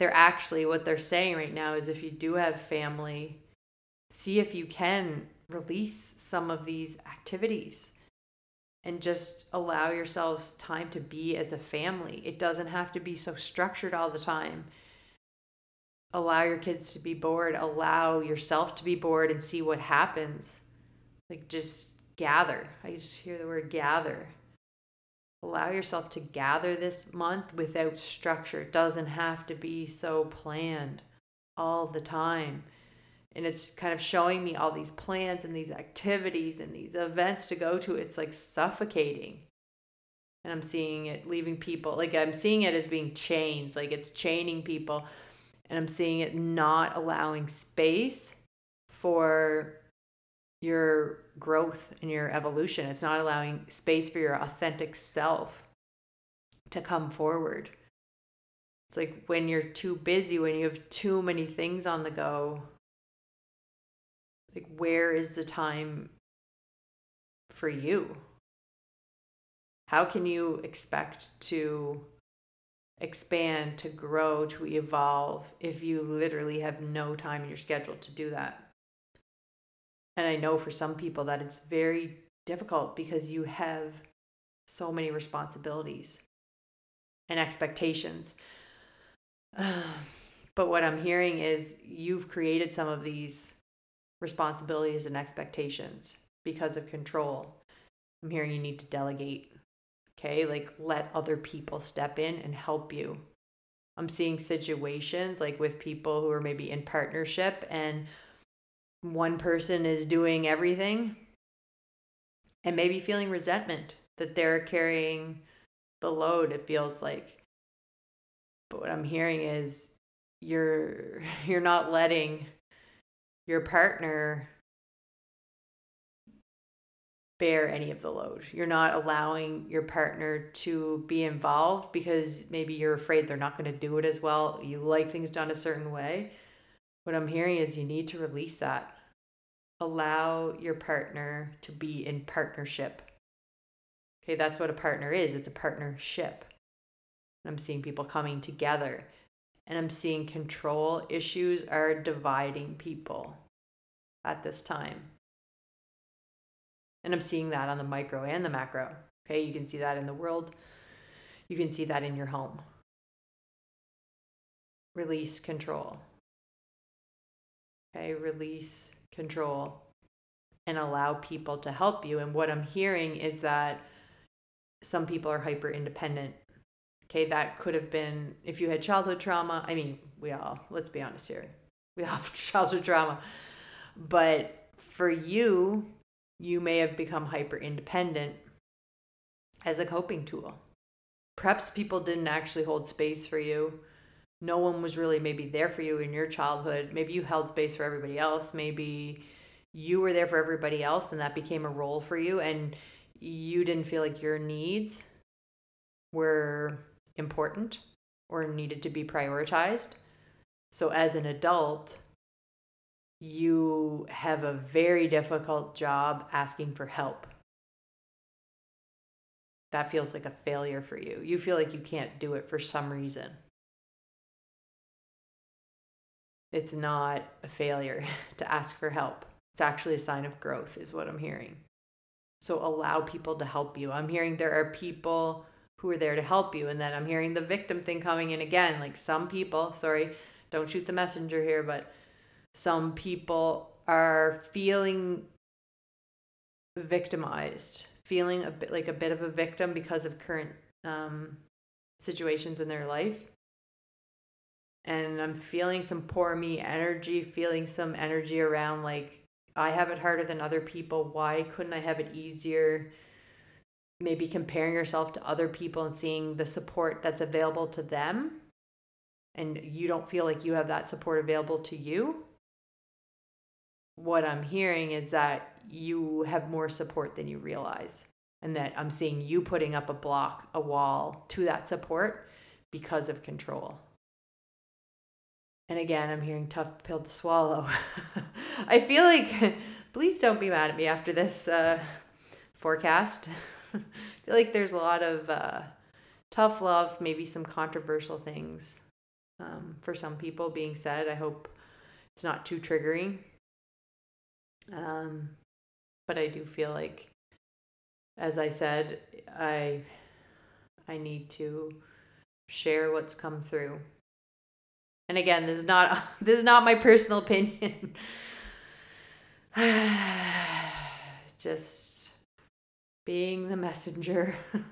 they're actually, what they're saying right now is if you do have family, see if you can release some of these activities and just allow yourselves time to be as a family. It doesn't have to be so structured all the time. Allow your kids to be bored, allow yourself to be bored and see what happens. Like just gather. I just hear the word gather. Allow yourself to gather this month without structure. It doesn't have to be so planned all the time. And it's kind of showing me all these plans and these activities and these events to go to. It's like suffocating. And i'm seeing it leaving people like i'm seeing it as being chains like it's chaining people. And i'm seeing it not allowing space for your growth and your evolution. It's not allowing space for your authentic self to come forward. It's like when you're too busy when you have too many things on the go like where is the time for you? How can you expect to expand to grow to evolve if you literally have no time in your schedule to do that and i know for some people that it's very difficult because you have so many responsibilities and expectations but what i'm hearing is you've created some of these responsibilities and expectations because of control. I'm hearing you need to delegate. Okay, like let other people step in and help you. I'm seeing situations like with people who are maybe in partnership and one person is doing everything and maybe feeling resentment that they're carrying the load it feels like but what i'm hearing is you're you're not letting your partner bear any of the load. You're not allowing your partner to be involved because maybe you're afraid they're not going to do it as well. You like things done a certain way. What I'm hearing is you need to release that. allow your partner to be in partnership. Okay, that's what a partner is it's a partnership. I'm seeing people coming together and I'm seeing control issues are dividing people at this time. And I'm seeing that on the micro and the macro. Okay, you can see that in the world, you can see that in your home. Release control. Okay, release control and allow people to help you. And what I'm hearing is that some people are hyper independent Okay, that could have been if you had childhood trauma. I mean, we all, let's be honest here, we all have childhood trauma. But for you, you may have become hyper independent as a coping tool. Perhaps people didn't actually hold space for you. No one was really maybe there for you in your childhood. Maybe you held space for everybody else. Maybe you were there for everybody else and that became a role for you and you didn't feel like your needs were important or needed to be prioritized. So, as an adult, you have a very difficult job asking for help. That feels like a failure for you. You feel like you can't do it for some reason. It's not a failure to ask for help. It's actually a sign of growth, is what I'm hearing. So allow people to help you. I'm hearing there are people who are there to help you. And then I'm hearing the victim thing coming in again. Like some people, sorry, don't shoot the messenger here, but some people are feeling victimized, feeling a bit like a bit of a victim because of current um, situations in their life. And I'm feeling some poor me energy, feeling some energy around like, I have it harder than other people. Why couldn't I have it easier? maybe comparing yourself to other people and seeing the support that's available to them and you don't feel like you have that support available to you what i'm hearing is that you have more support than you realize and that i'm seeing you putting up a block a wall to that support because of control and again i'm hearing tough pill to swallow i feel like please don't be mad at me after this uh, forecast I feel like there's a lot of uh, tough love, maybe some controversial things um, for some people being said. I hope it's not too triggering. Um, but I do feel like, as I said, I I need to share what's come through. And again, this is not this is not my personal opinion. Just being the messenger.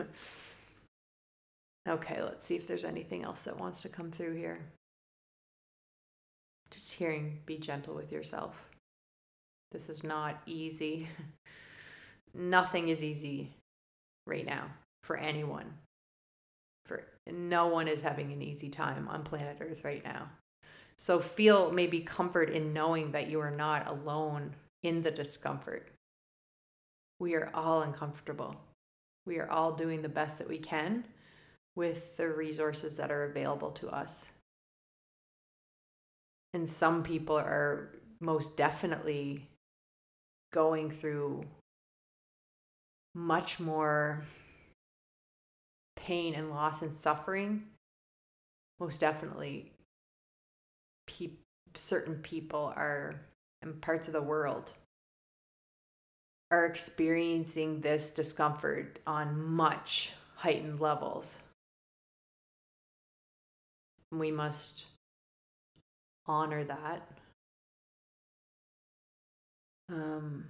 okay, let's see if there's anything else that wants to come through here. Just hearing, be gentle with yourself. This is not easy. Nothing is easy right now for anyone. For no one is having an easy time on planet Earth right now. So feel maybe comfort in knowing that you are not alone in the discomfort we are all uncomfortable. We are all doing the best that we can with the resources that are available to us. And some people are most definitely going through much more pain and loss and suffering. Most definitely, pe- certain people are in parts of the world are experiencing this discomfort on much heightened levels. We must honor that. Um,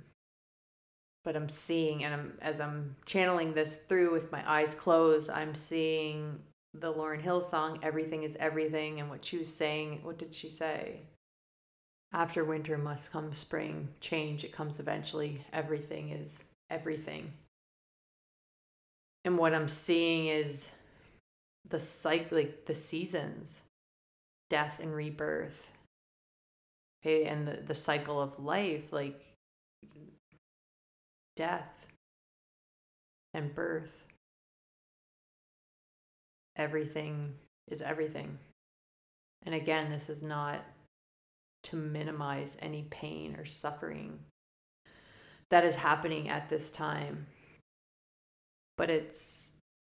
but I'm seeing, and I'm as I'm channeling this through with my eyes closed, I'm seeing the Lauryn Hill song "Everything Is Everything" and what she was saying. What did she say? after winter must come spring, change, it comes eventually. Everything is everything. And what I'm seeing is the cycle, like the seasons, death and rebirth. Okay, and the, the cycle of life, like death and birth. Everything is everything. And again, this is not to minimize any pain or suffering that is happening at this time. But it's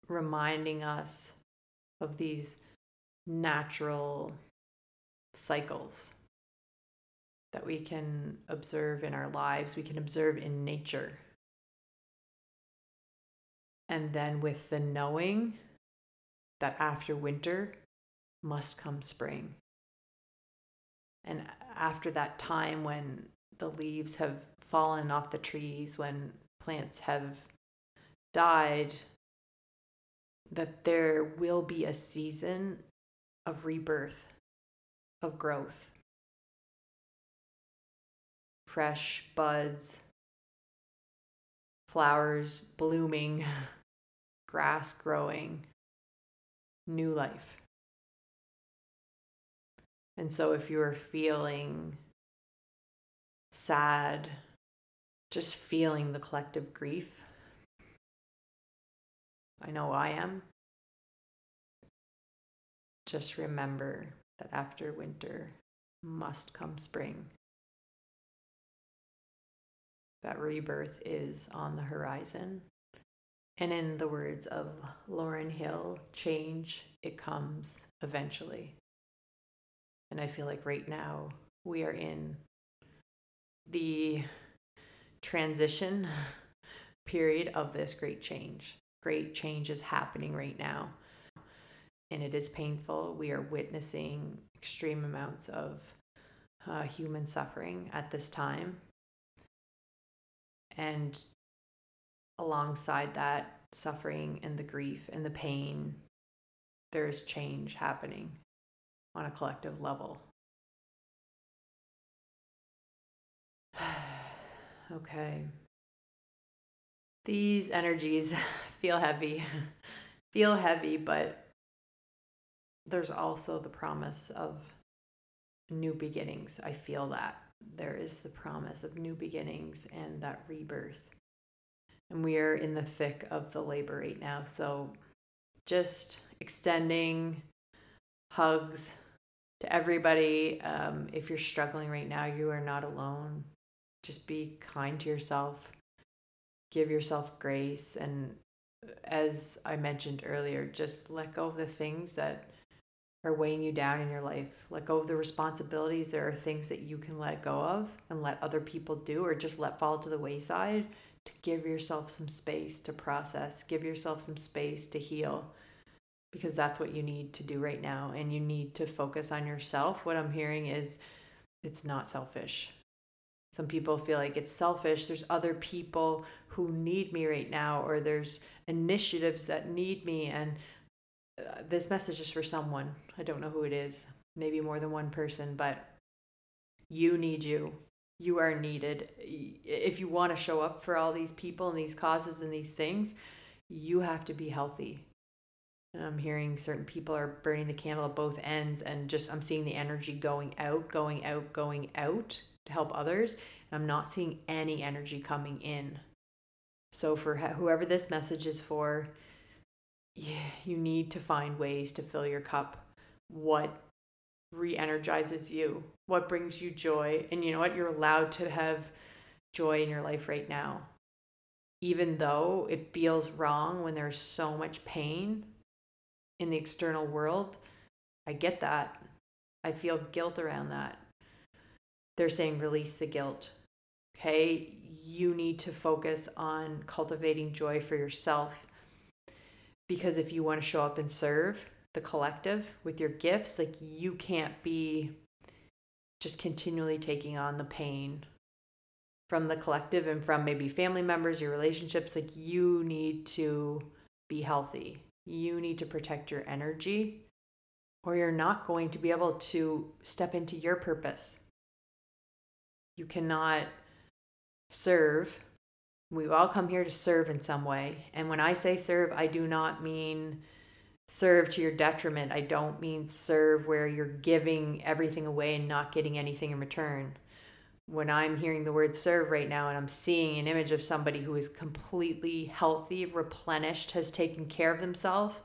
reminding us of these natural cycles that we can observe in our lives, we can observe in nature. And then with the knowing that after winter must come spring. And after that time when the leaves have fallen off the trees, when plants have died, that there will be a season of rebirth, of growth. Fresh buds, flowers blooming, grass growing, new life. And so if you're feeling sad, just feeling the collective grief, I know I am. Just remember that after winter must come spring. That rebirth is on the horizon. And in the words of Lauryn Hill, change, it comes eventually. And I feel like right now we are in the transition period of this great change. Great change is happening right now. And it is painful. We are witnessing extreme amounts of uh, human suffering at this time. And alongside that suffering and the grief and the pain, there is change happening on a collective level. okay. These energies feel heavy, feel heavy, but there's also the promise of new beginnings. I feel that there is the promise of new beginnings and that rebirth. And we are in the thick of the labor right now. So just extending hugs to everybody. Um, if you're struggling right now, you are not alone. Just be kind to yourself, give yourself grace. And as I mentioned earlier, just let go of the things that are weighing you down in your life. Let go of the responsibilities. There are things that you can let go of and let other people do, or just let fall to the wayside to give yourself some space to process, give yourself some space to heal because that's what you need to do right now. And you need to focus on yourself. What I'm hearing is it's not selfish. Some people feel like it's selfish. There's other people who need me right now, or there's initiatives that need me. And uh, this message is for someone. I don't know who it is, maybe more than one person, but you need you. You are needed. If you want to show up for all these people and these causes and these things, you have to be healthy And I'm hearing certain people are burning the candle at both ends, and just I'm seeing the energy going out, going out, going out to help others. And I'm not seeing any energy coming in. So, for whoever this message is for, yeah, you need to find ways to fill your cup. What re energizes you? What brings you joy? And you know what? You're allowed to have joy in your life right now. Even though it feels wrong when there's so much pain, in the external world, I get that. I feel guilt around that. They're saying release the guilt. Okay, you need to focus on cultivating joy for yourself. Because if you want to show up and serve the collective with your gifts, like you can't be just continually taking on the pain from the collective and from maybe family members, your relationships. Like you need to be healthy you need to protect your energy or you're not going to be able to step into your purpose. You cannot serve. We all come here to serve in some way. And when I say serve, I do not mean serve to your detriment. I don't mean serve where you're giving everything away and not getting anything in return when I'm hearing the word serve right now and I'm seeing an image of somebody who is completely healthy, replenished, has taken care of themselves,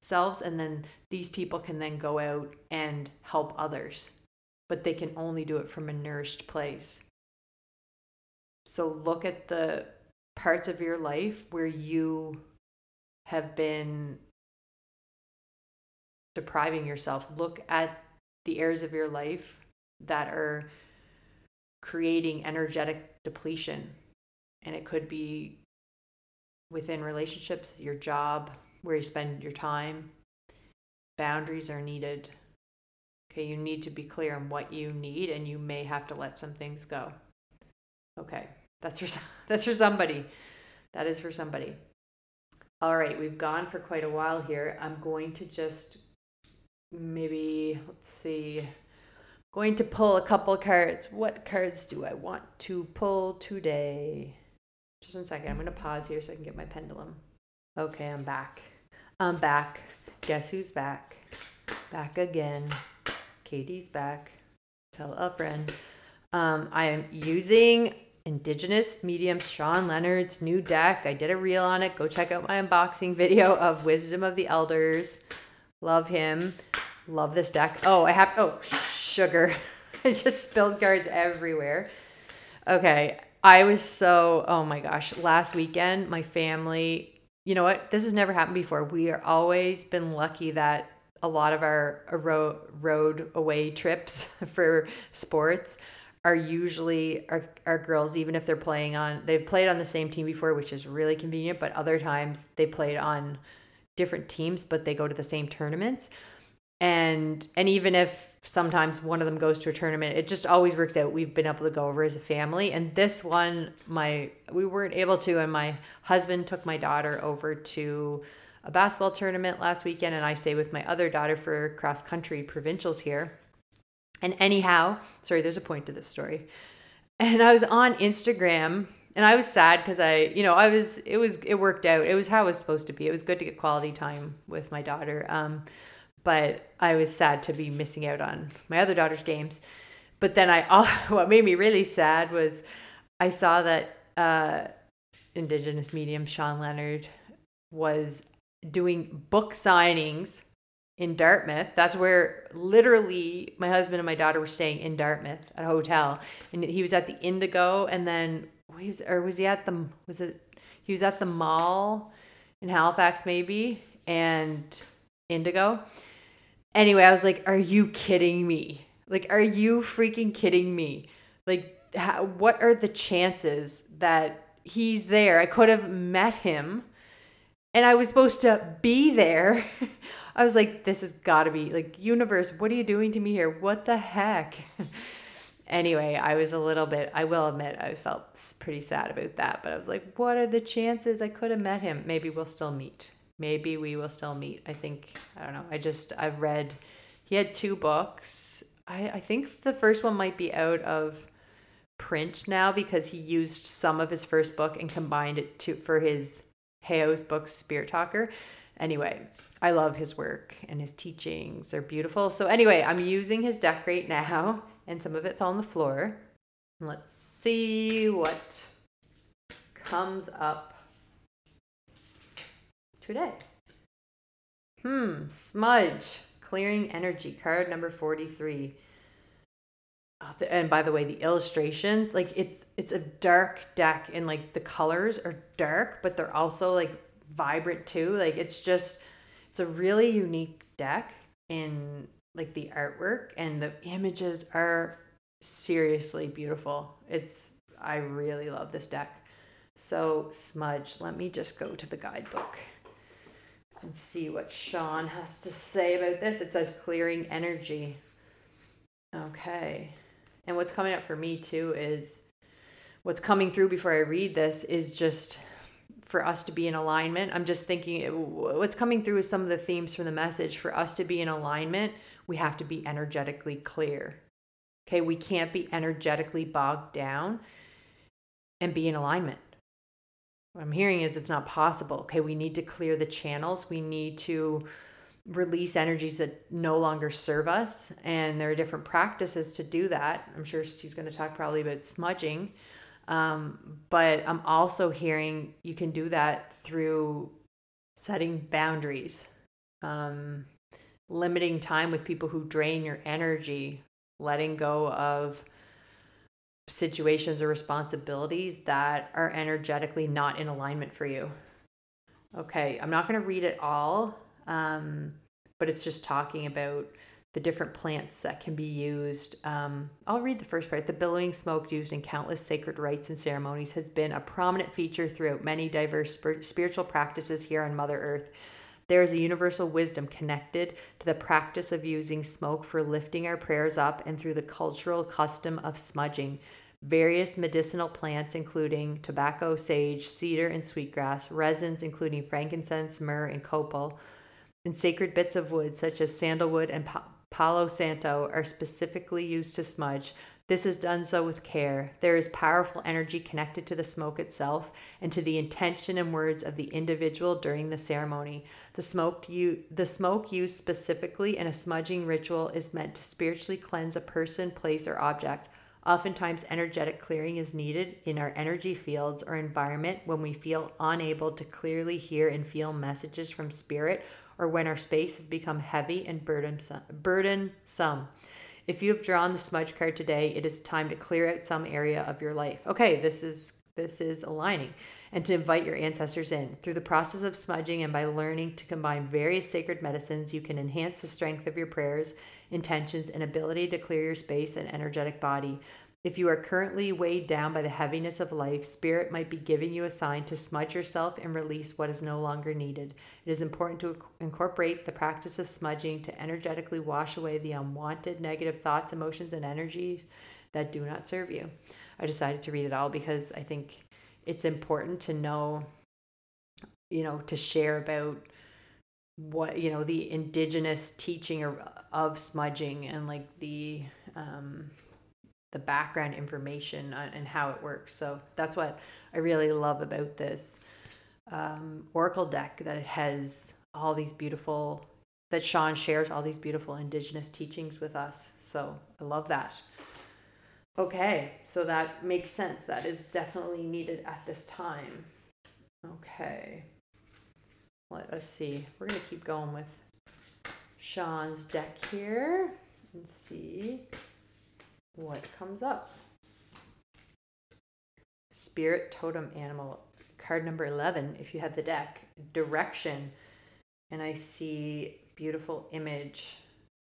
selves, and then these people can then go out and help others. But they can only do it from a nourished place. So look at the parts of your life where you have been depriving yourself. Look at the areas of your life that are creating energetic depletion. And it could be within relationships, your job, where you spend your time. Boundaries are needed. Okay, you need to be clear on what you need, and you may have to let some things go. Okay, that's for that's for somebody. That is for somebody. All right, we've gone for quite a while here. I'm going to just maybe let's see. Going to pull a couple cards. What cards do I want to pull today? Just one second. I'm going to pause here so I can get my pendulum. Okay, I'm back. I'm back. Guess who's back? Back again. Katie's back. Tell a friend. Um, I am using Indigenous Medium Shawn Leonard's new deck. I did a reel on it. Go check out my unboxing video of Wisdom of the Elders. Love him. Love this deck. Oh, I have. Oh, sugar. I just spilled cards everywhere. Okay. I was so. Oh my gosh. Last weekend, my family. You know what? This has never happened before. We are always been lucky that a lot of our uh, road road away trips for sports are usually our, our girls even if they're playing on they've played on the same team before which is really convenient but other times they played on different teams but they go to the same tournaments. And and even if sometimes one of them goes to a tournament it just always works out. We've been able to go over as a family. And this one my we weren't able to and my husband took my daughter over to a basketball tournament last weekend and i stayed with my other daughter for cross country provincials here and anyhow sorry there's a point to this story. And i was on instagram and i was sad because i you know i was it was it worked out. It was how it was supposed to be. It was good to get quality time with my daughter um but I was sad to be missing out on my other daughter's games. But then I, what made me really sad was I saw that uh, Indigenous medium Shawn Leonard was doing book signings in Dartmouth. That's where literally my husband and my daughter were staying in Dartmouth at a hotel, and he was at the Indigo, and then was or was he at the was it he was at the mall in Halifax maybe and Indigo Anyway, I was like, are you kidding me? Like, are you freaking kidding me? Like, how, what are the chances that he's there? I could have met him and I was supposed to be there. I was like, this has got to be like, universe, what are you doing to me here? What the heck? anyway, I was a little bit, I will admit, I felt pretty sad about that, but I was like, what are the chances I could have met him? Maybe we'll still meet maybe we will still meet. I think I don't know. I just I've read he had two books. I, I think the first one might be out of print now because he used some of his first book and combined it to for his Heo's book Spirit Talker. Anyway, I love his work and his teachings are beautiful. So anyway, I'm using his deck right now and some of it fell on the floor. Let's see what comes up today. Hmm, smudge, clearing energy, card number 43. Oh, and by the way, the illustrations, like it's it's a dark deck and like the colors are dark, but they're also like vibrant too. Like it's just it's a really unique deck in like the artwork and the images are seriously beautiful. It's I really love this deck. So smudge, let me just go to the guidebook and see what Shawn has to say about this. It says clearing energy. Okay. And what's coming up for me too is what's coming through before I read this is just for us to be in alignment. I'm just thinking what's coming through is some of the themes from the message. For us to be in alignment, we have to be energetically clear. Okay, we can't be energetically bogged down and be in alignment what I'm hearing is it's not possible. Okay, we need to clear the channels. We need to release energies that no longer serve us. And there are different practices to do that. I'm sure she's going to talk probably about smudging. Um, but I'm also hearing you can do that through setting boundaries, um, limiting time with people who drain your energy, letting go of situations or responsibilities that are energetically not in alignment for you. Okay, I'm not going to read it all, um, but it's just talking about the different plants that can be used. Um, I'll read the first part. The billowing smoke used in countless sacred rites and ceremonies has been a prominent feature throughout many diverse spiritual practices here on Mother Earth. There is a universal wisdom connected to the practice of using smoke for lifting our prayers up and through the cultural custom of smudging. Various medicinal plants, including tobacco, sage, cedar, and sweetgrass, resins, including frankincense, myrrh, and copal, and sacred bits of wood, such as sandalwood and Palo Santo, are specifically used to smudge. This is done so with care. There is powerful energy connected to the smoke itself and to the intention and words of the individual during the ceremony. The smoke, you, the smoke used specifically in a smudging ritual is meant to spiritually cleanse a person, place, or object. Oftentimes, energetic clearing is needed in our energy fields or environment when we feel unable to clearly hear and feel messages from spirit or when our space has become heavy and burdensome. If you have drawn the smudge card today, it is time to clear out some area of your life. Okay, this is this is aligning and to invite your ancestors in. Through the process of smudging and by learning to combine various sacred medicines, you can enhance the strength of your prayers, intentions, and ability to clear your space and energetic body. If you are currently weighed down by the heaviness of life, Spirit might be giving you a sign to smudge yourself and release what is no longer needed. It is important to incorporate the practice of smudging to energetically wash away the unwanted negative thoughts, emotions, and energies that do not serve you. I decided to read it all because I think it's important to know, you know, to share about what, you know, the indigenous teaching of smudging and like the, um, the background information and how it works. So that's what I really love about this um, Oracle deck that it has all these beautiful, that Shawn shares all these beautiful indigenous teachings with us. So I love that. Okay, so that makes sense. That is definitely needed at this time. Okay, let us see. We're going to keep going with Shawn's deck here and see what comes up. Spirit Totem Animal, card number 11, if you have the deck, Direction. And I see beautiful image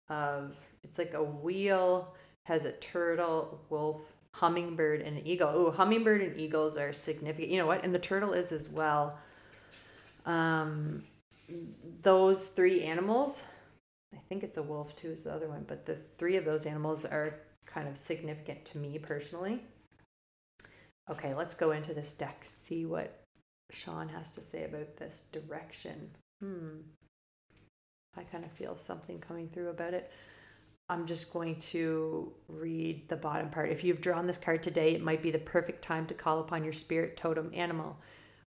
of it's like a wheel, has a turtle, wolf, hummingbird, and an eagle. Oh, hummingbird and eagles are significant. You know what? And the turtle is as well. Um, those three animals, I think it's a wolf too, is the other one, but the three of those animals are kind of significant to me personally. Okay, let's go into this deck, see what Shawn has to say about this direction. Hmm. I kind of feel something coming through about it. I'm just going to read the bottom part. If you've drawn this card today, it might be the perfect time to call upon your spirit totem animal.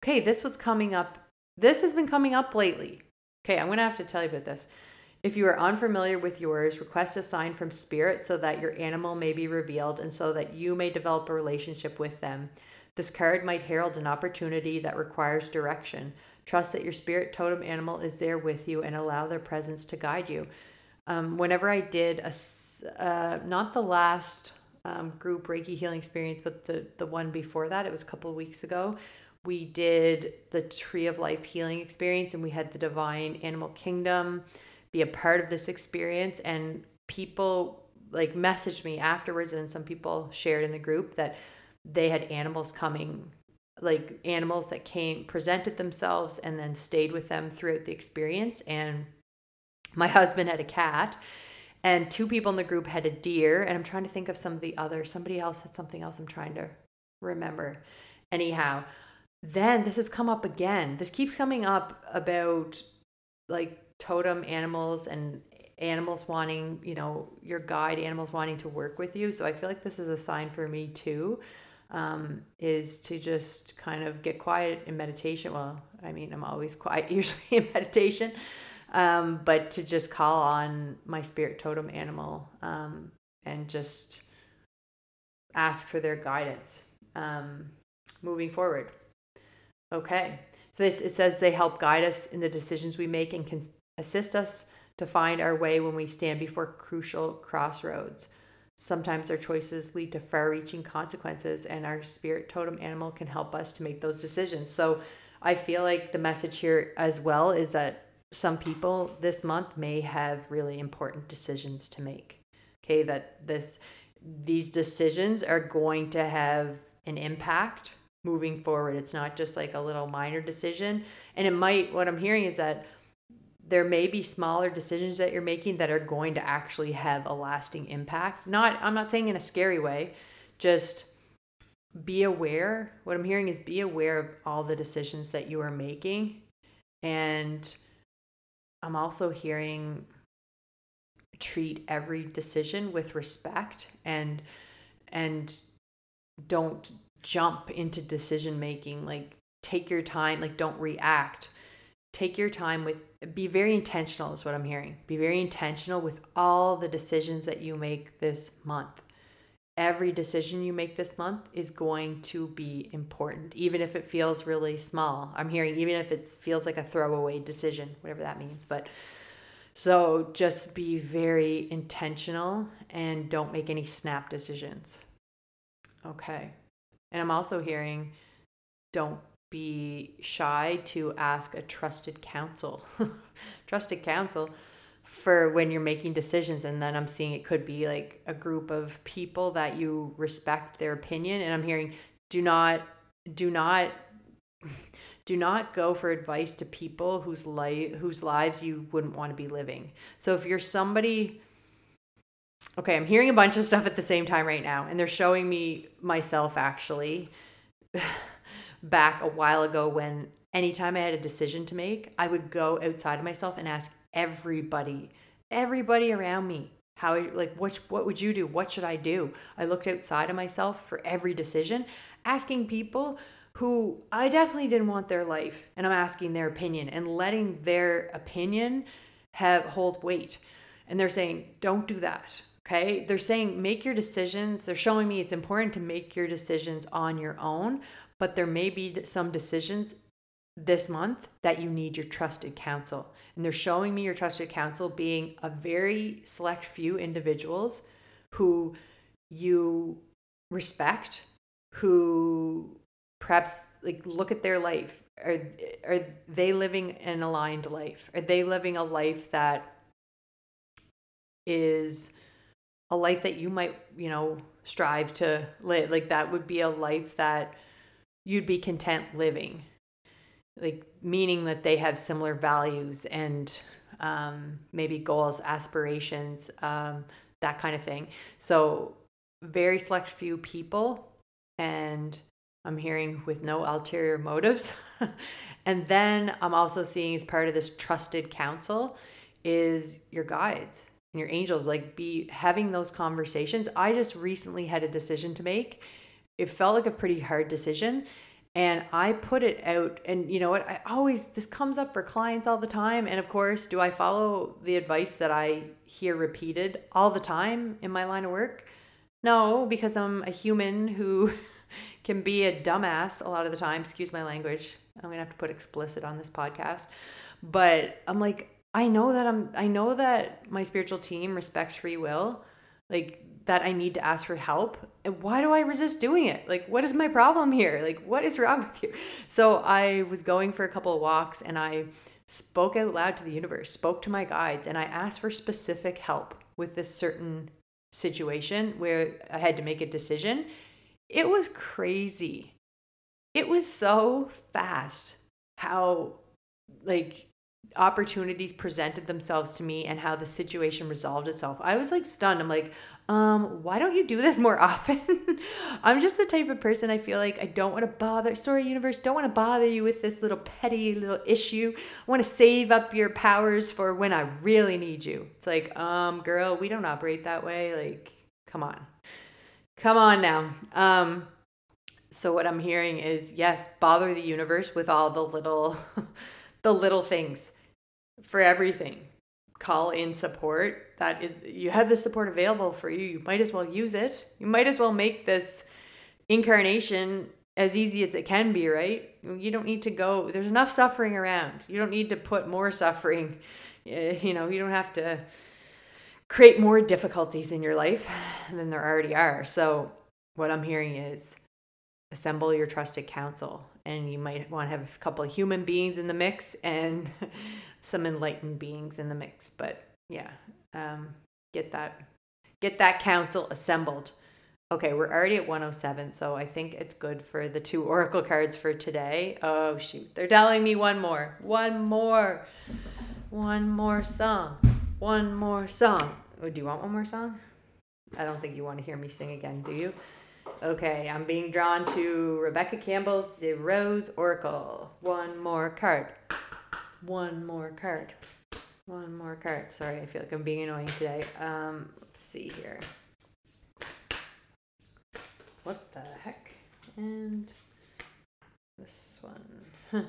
Okay, this was coming up. This has been coming up lately. Okay, I'm going to have to tell you about this. If you are unfamiliar with yours, request a sign from spirit so that your animal may be revealed and so that you may develop a relationship with them. This card might herald an opportunity that requires direction. Trust that your spirit totem animal is there with you and allow their presence to guide you. Um, whenever I did a, uh, not the last um, group Reiki healing experience, but the, the one before that, it was a couple of weeks ago, we did the Tree of Life healing experience and we had the Divine Animal Kingdom be a part of this experience. And people like messaged me afterwards and some people shared in the group that they had animals coming like animals that came presented themselves and then stayed with them throughout the experience. And my husband had a cat and two people in the group had a deer. And i'm trying to think of some of the others somebody else had something else i'm trying to remember. Anyhow then this has come up again. This keeps coming up about like totem animals and animals wanting, you know, your guide animals wanting to work with you. So I feel like this is a sign for me too, um, is to just kind of get quiet in meditation. Well, I mean, I'm always quiet usually in meditation, um, but to just call on my spirit totem animal um, and just ask for their guidance um, moving forward. Okay. So this, it says they help guide us in the decisions we make and can assist us to find our way when we stand before crucial crossroads. Sometimes our choices lead to far reaching consequences, and our spirit totem animal can help us to make those decisions. So I feel like the message here as well is that some people this month may have really important decisions to make. Okay, that this these decisions are going to have an impact moving forward. It's not just like a little minor decision. And it might, what I'm hearing is that there may be smaller decisions that you're making that are going to actually have a lasting impact. Not, I'm not saying in a scary way, just be aware. What I'm hearing is be aware of all the decisions that you are making. And I'm also hearing treat every decision with respect and and don't jump into decision making like take your time like don't react take your time with be very intentional is what i'm hearing. Be very intentional with all the decisions that you make this month. Every decision you make this month is going to be important even if it feels really small. I'm hearing even if it feels like a throwaway decision whatever that means but so just be very intentional and don't make any snap decisions. Okay. And i'm also hearing don't be shy to ask a trusted counsel. trusted counsel for when you're making decisions and then I'm seeing it could be like a group of people that you respect their opinion and I'm hearing do not do not do not go for advice to people whose life whose lives you wouldn't want to be living. So if you're somebody Okay, I'm hearing a bunch of stuff at the same time right now and they're showing me myself actually back a while ago when anytime I had a decision to make, I would go outside of myself and ask everybody, everybody around me, how like what what would you do? What should I do? I looked outside of myself for every decision, asking people who I definitely didn't want their life and I'm asking their opinion and letting their opinion have hold weight. And they're saying, "Don't do that." Okay? They're saying make your decisions. They're showing me it's important to make your decisions on your own, but there may be some decisions this month that you need your trusted counsel. And they're showing me your trusted counsel being a very select few individuals who you respect, who perhaps like look at their life. Are are they living an aligned life? Are they living a life that is a life that you might, you know, strive to live? Like that would be a life that you'd be content living. Like meaning that they have similar values and um, maybe goals aspirations um, that kind of thing. So very select few people and i'm hearing with no ulterior motives. And then i'm also seeing as part of this trusted counsel is your guides and your angels. Like be having those conversations. I just recently had a decision to make it felt like a pretty hard decision and I put it out and you know what I always this comes up for clients all the time and of course do I follow the advice that I hear repeated all the time in my line of work no because I'm a human who can be a dumbass a lot of the time excuse my language I'm going to have to put explicit on this podcast but I'm like I know that I'm I know that my spiritual team respects free will like that I need to ask for help. And why do I resist doing it? Like, what is my problem here? Like, what is wrong with you? So I was going for a couple of walks and I spoke out loud to the universe, spoke to my guides, and I asked for specific help with this certain situation where I had to make a decision. It was crazy. It was so fast how, like, opportunities presented themselves to me and how the situation resolved itself. I was like stunned. I'm like, um, why don't you do this more often? I'm just the type of person I feel like I don't want to bother. Sorry, universe, don't want to bother you with this little petty little issue. I want to save up your powers for when I really need you. It's like, um, girl, we don't operate that way. Like, come on. Come on now. Um, so what I'm hearing is yes, bother the universe with all the little the little things for everything. Call in support. That is, you have the support available for you. You might as well use it. You might as well make this incarnation as easy as it can be, right? You don't need to go, there's enough suffering around. You don't need to put more suffering. Eh, you know, you don't have to create more difficulties in your life than there already are. So, what I'm hearing is assemble your trusted counsel, and you might want to have a couple of human beings in the mix and some enlightened beings in the mix. But yeah, um, get that get that council assembled. Okay, we're already at 107, so I think it's good for the two oracle cards for today. Oh shoot, they're telling me one more, one more, one more song, one more song. Oh, do you want one more song? I don't think you want to hear me sing again, do you? Okay, I'm being drawn to Rebecca Campbell's The Rose Oracle. One more card. One more card. One more card. Sorry, I feel like I'm being annoying today. Um, let's see here. What the heck? And this one.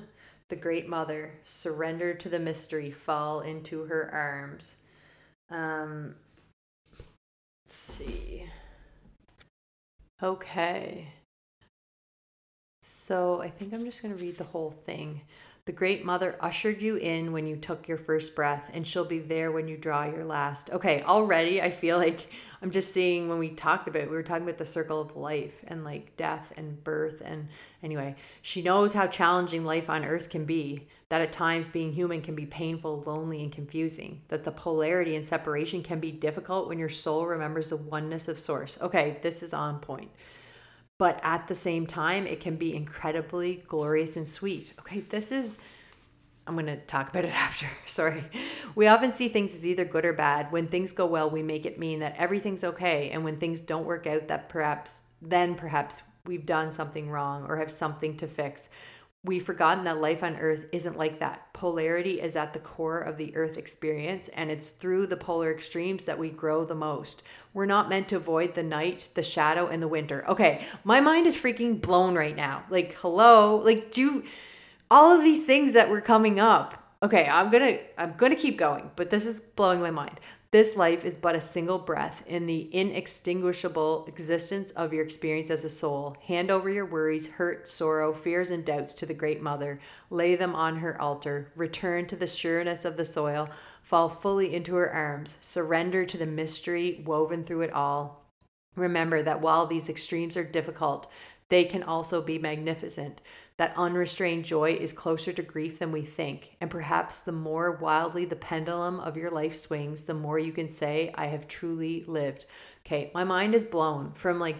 the Great Mother. Surrender to the mystery. Fall into her arms. Um, let's see. Okay. So I think I'm just going to read the whole thing. The Great Mother ushered you in when you took your first breath, and she'll be there when you draw your last. Okay, already I feel like I'm just seeing when we talked about, we were talking about the circle of life and like death and birth. And anyway, she knows how challenging life on earth can be, that at times being human can be painful, lonely, and confusing, that the polarity and separation can be difficult when your soul remembers the oneness of Source. Okay, this is on point but at the same time, it can be incredibly glorious and sweet. Okay, this is, I'm going to talk about it after. Sorry. We often see things as either good or bad. When things go well, we make it mean that everything's okay. And when things don't work out, that perhaps, then perhaps we've done something wrong or have something to fix we've forgotten that life on earth isn't like that. Polarity is at the core of the earth experience, and it's through the polar extremes that we grow the most. We're not meant to avoid the night, the shadow, and the winter. Okay, my mind is freaking blown right now. Like, hello, like, do all of these things that were coming up. Okay, I'm gonna I'm gonna keep going, but this is blowing my mind. This life is but a single breath in the inextinguishable existence of your experience as a soul. Hand over your worries, hurt, sorrow, fears, and doubts to the Great Mother. Lay them on her altar. Return to the sureness of the soil. Fall fully into her arms. Surrender to the mystery woven through it all. Remember that while these extremes are difficult, they can also be magnificent that unrestrained joy is closer to grief than we think. And perhaps the more wildly the pendulum of your life swings, the more you can say, I have truly lived. Okay, my mind is blown from like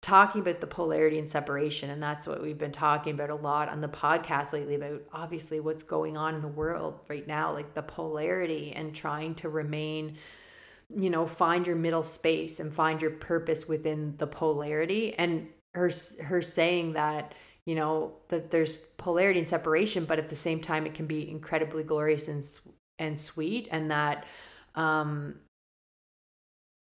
talking about the polarity and separation. And that's what we've been talking about a lot on the podcast lately about obviously what's going on in the world right now, like the polarity and trying to remain you know find your middle space and find your purpose within the polarity and her her saying that you know that there's polarity and separation but at the same time it can be incredibly glorious and and sweet and that um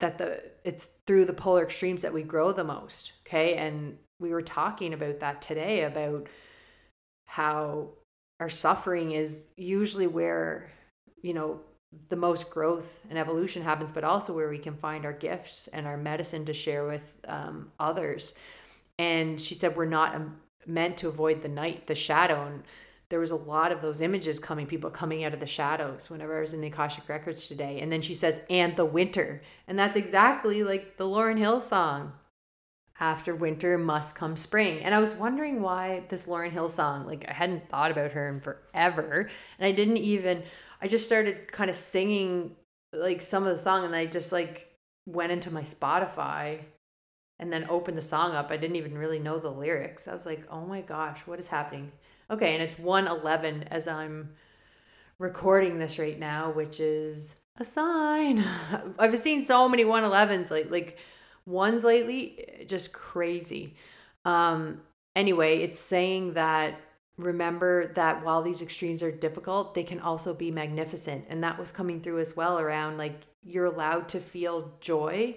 that the it's through the polar extremes that we grow the most okay? And we were talking about that today about how our suffering is usually where you know the most growth and evolution happens but also where we can find our gifts and our medicine to share with um, others. And she said we're not um, meant to avoid the night, the shadow. And there was a lot of those images coming, people coming out of the shadows whenever I was in the Akashic Records today. And then she says, and the winter. And that's exactly like the Lauryn Hill song. After winter must come spring. And I was wondering why this Lauryn Hill song, like I hadn't thought about her in forever. And I didn't even, I just started kind of singing like some of the song and I just like went into my Spotify and then opened the song up. I didn't even really know the lyrics. I was like, oh my gosh, what is happening? Okay, and it's 111 as I'm recording this right now, which is a sign. I've seen so many 111s like like ones lately, just crazy. Um anyway, it's saying that remember that while these extremes are difficult, they can also be magnificent. And that was coming through as well around like you're allowed to feel joy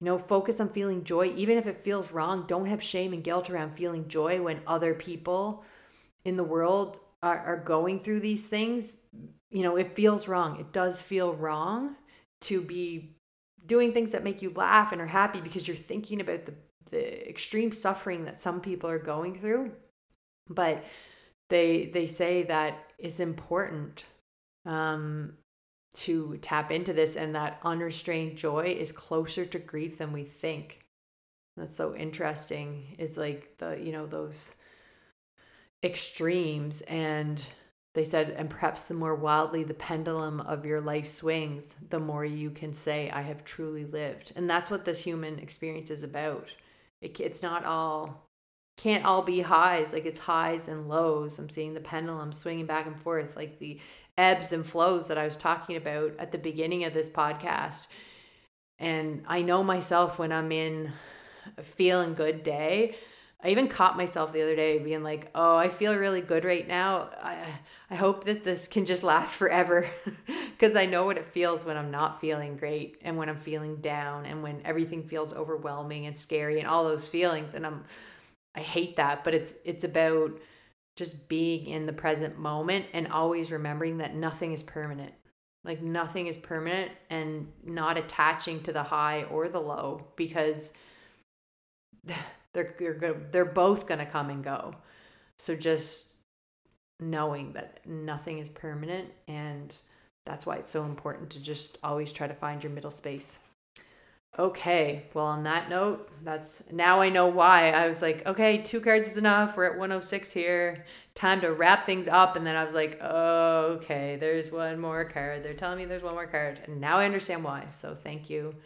you know, focus on feeling joy, even if it feels wrong. Don't have shame and guilt around feeling joy when other people in the world are, are going through these things. You know, it feels wrong. It does feel wrong to be doing things that make you laugh and are happy because you're thinking about the, the extreme suffering that some people are going through. But they they say that it's important um, to tap into this and that unrestrained joy is closer to grief than we think. That's so interesting. Is like the you know those extremes and they said and perhaps the more wildly the pendulum of your life swings the more you can say i have truly lived and that's what this human experience is about. It, it's not all can't all be highs. Like it's highs and lows. I'm seeing the pendulum swinging back and forth. Like the ebbs and flows that i was talking about at the beginning of this podcast. And i know myself when i'm in a feeling good day. I even caught myself the other day being like, "Oh, I feel really good right now. I I hope that this can just last forever. Because I know what it feels when I'm not feeling great and when I'm feeling down and when everything feels overwhelming and scary and all those feelings. And I'm I hate that, but it's it's about just being in the present moment and always remembering that nothing is permanent. Like nothing is permanent and not attaching to the high or the low because they're they're good, they're both going to come and go. So just knowing that nothing is permanent and that's why it's so important to just always try to find your middle space. Okay, well, on that note, that's now I know why. I was like, okay, two cards is enough. We're at 106 here. Time to wrap things up. And then I was like, oh, okay, there's one more card. They're telling me there's one more card. And now I understand why. So thank you,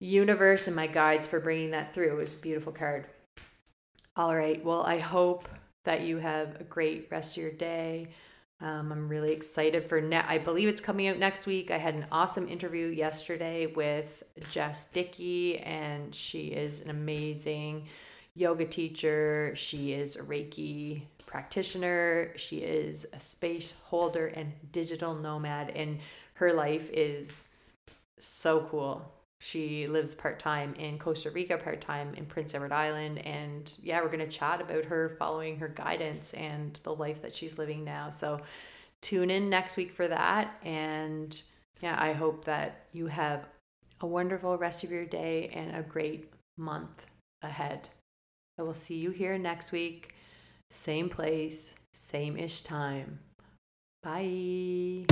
universe, and my guides for bringing that through. It was a beautiful card. All right, well, I hope that you have a great rest of your day. Um, I'm really excited for net. I believe it's coming out next week. I had an awesome interview yesterday with Jess Dickey, and she is an amazing yoga teacher. She is a Reiki practitioner. She is a space holder and digital nomad, and her life is so cool she lives part time in Costa Rica, part time in Prince Edward Island. And yeah, we're going to chat about her following her guidance and the life that she's living now. So tune in next week for that. And yeah, I hope that you have a wonderful rest of your day and a great month ahead. I will see you here next week. Same place, same ish time. Bye.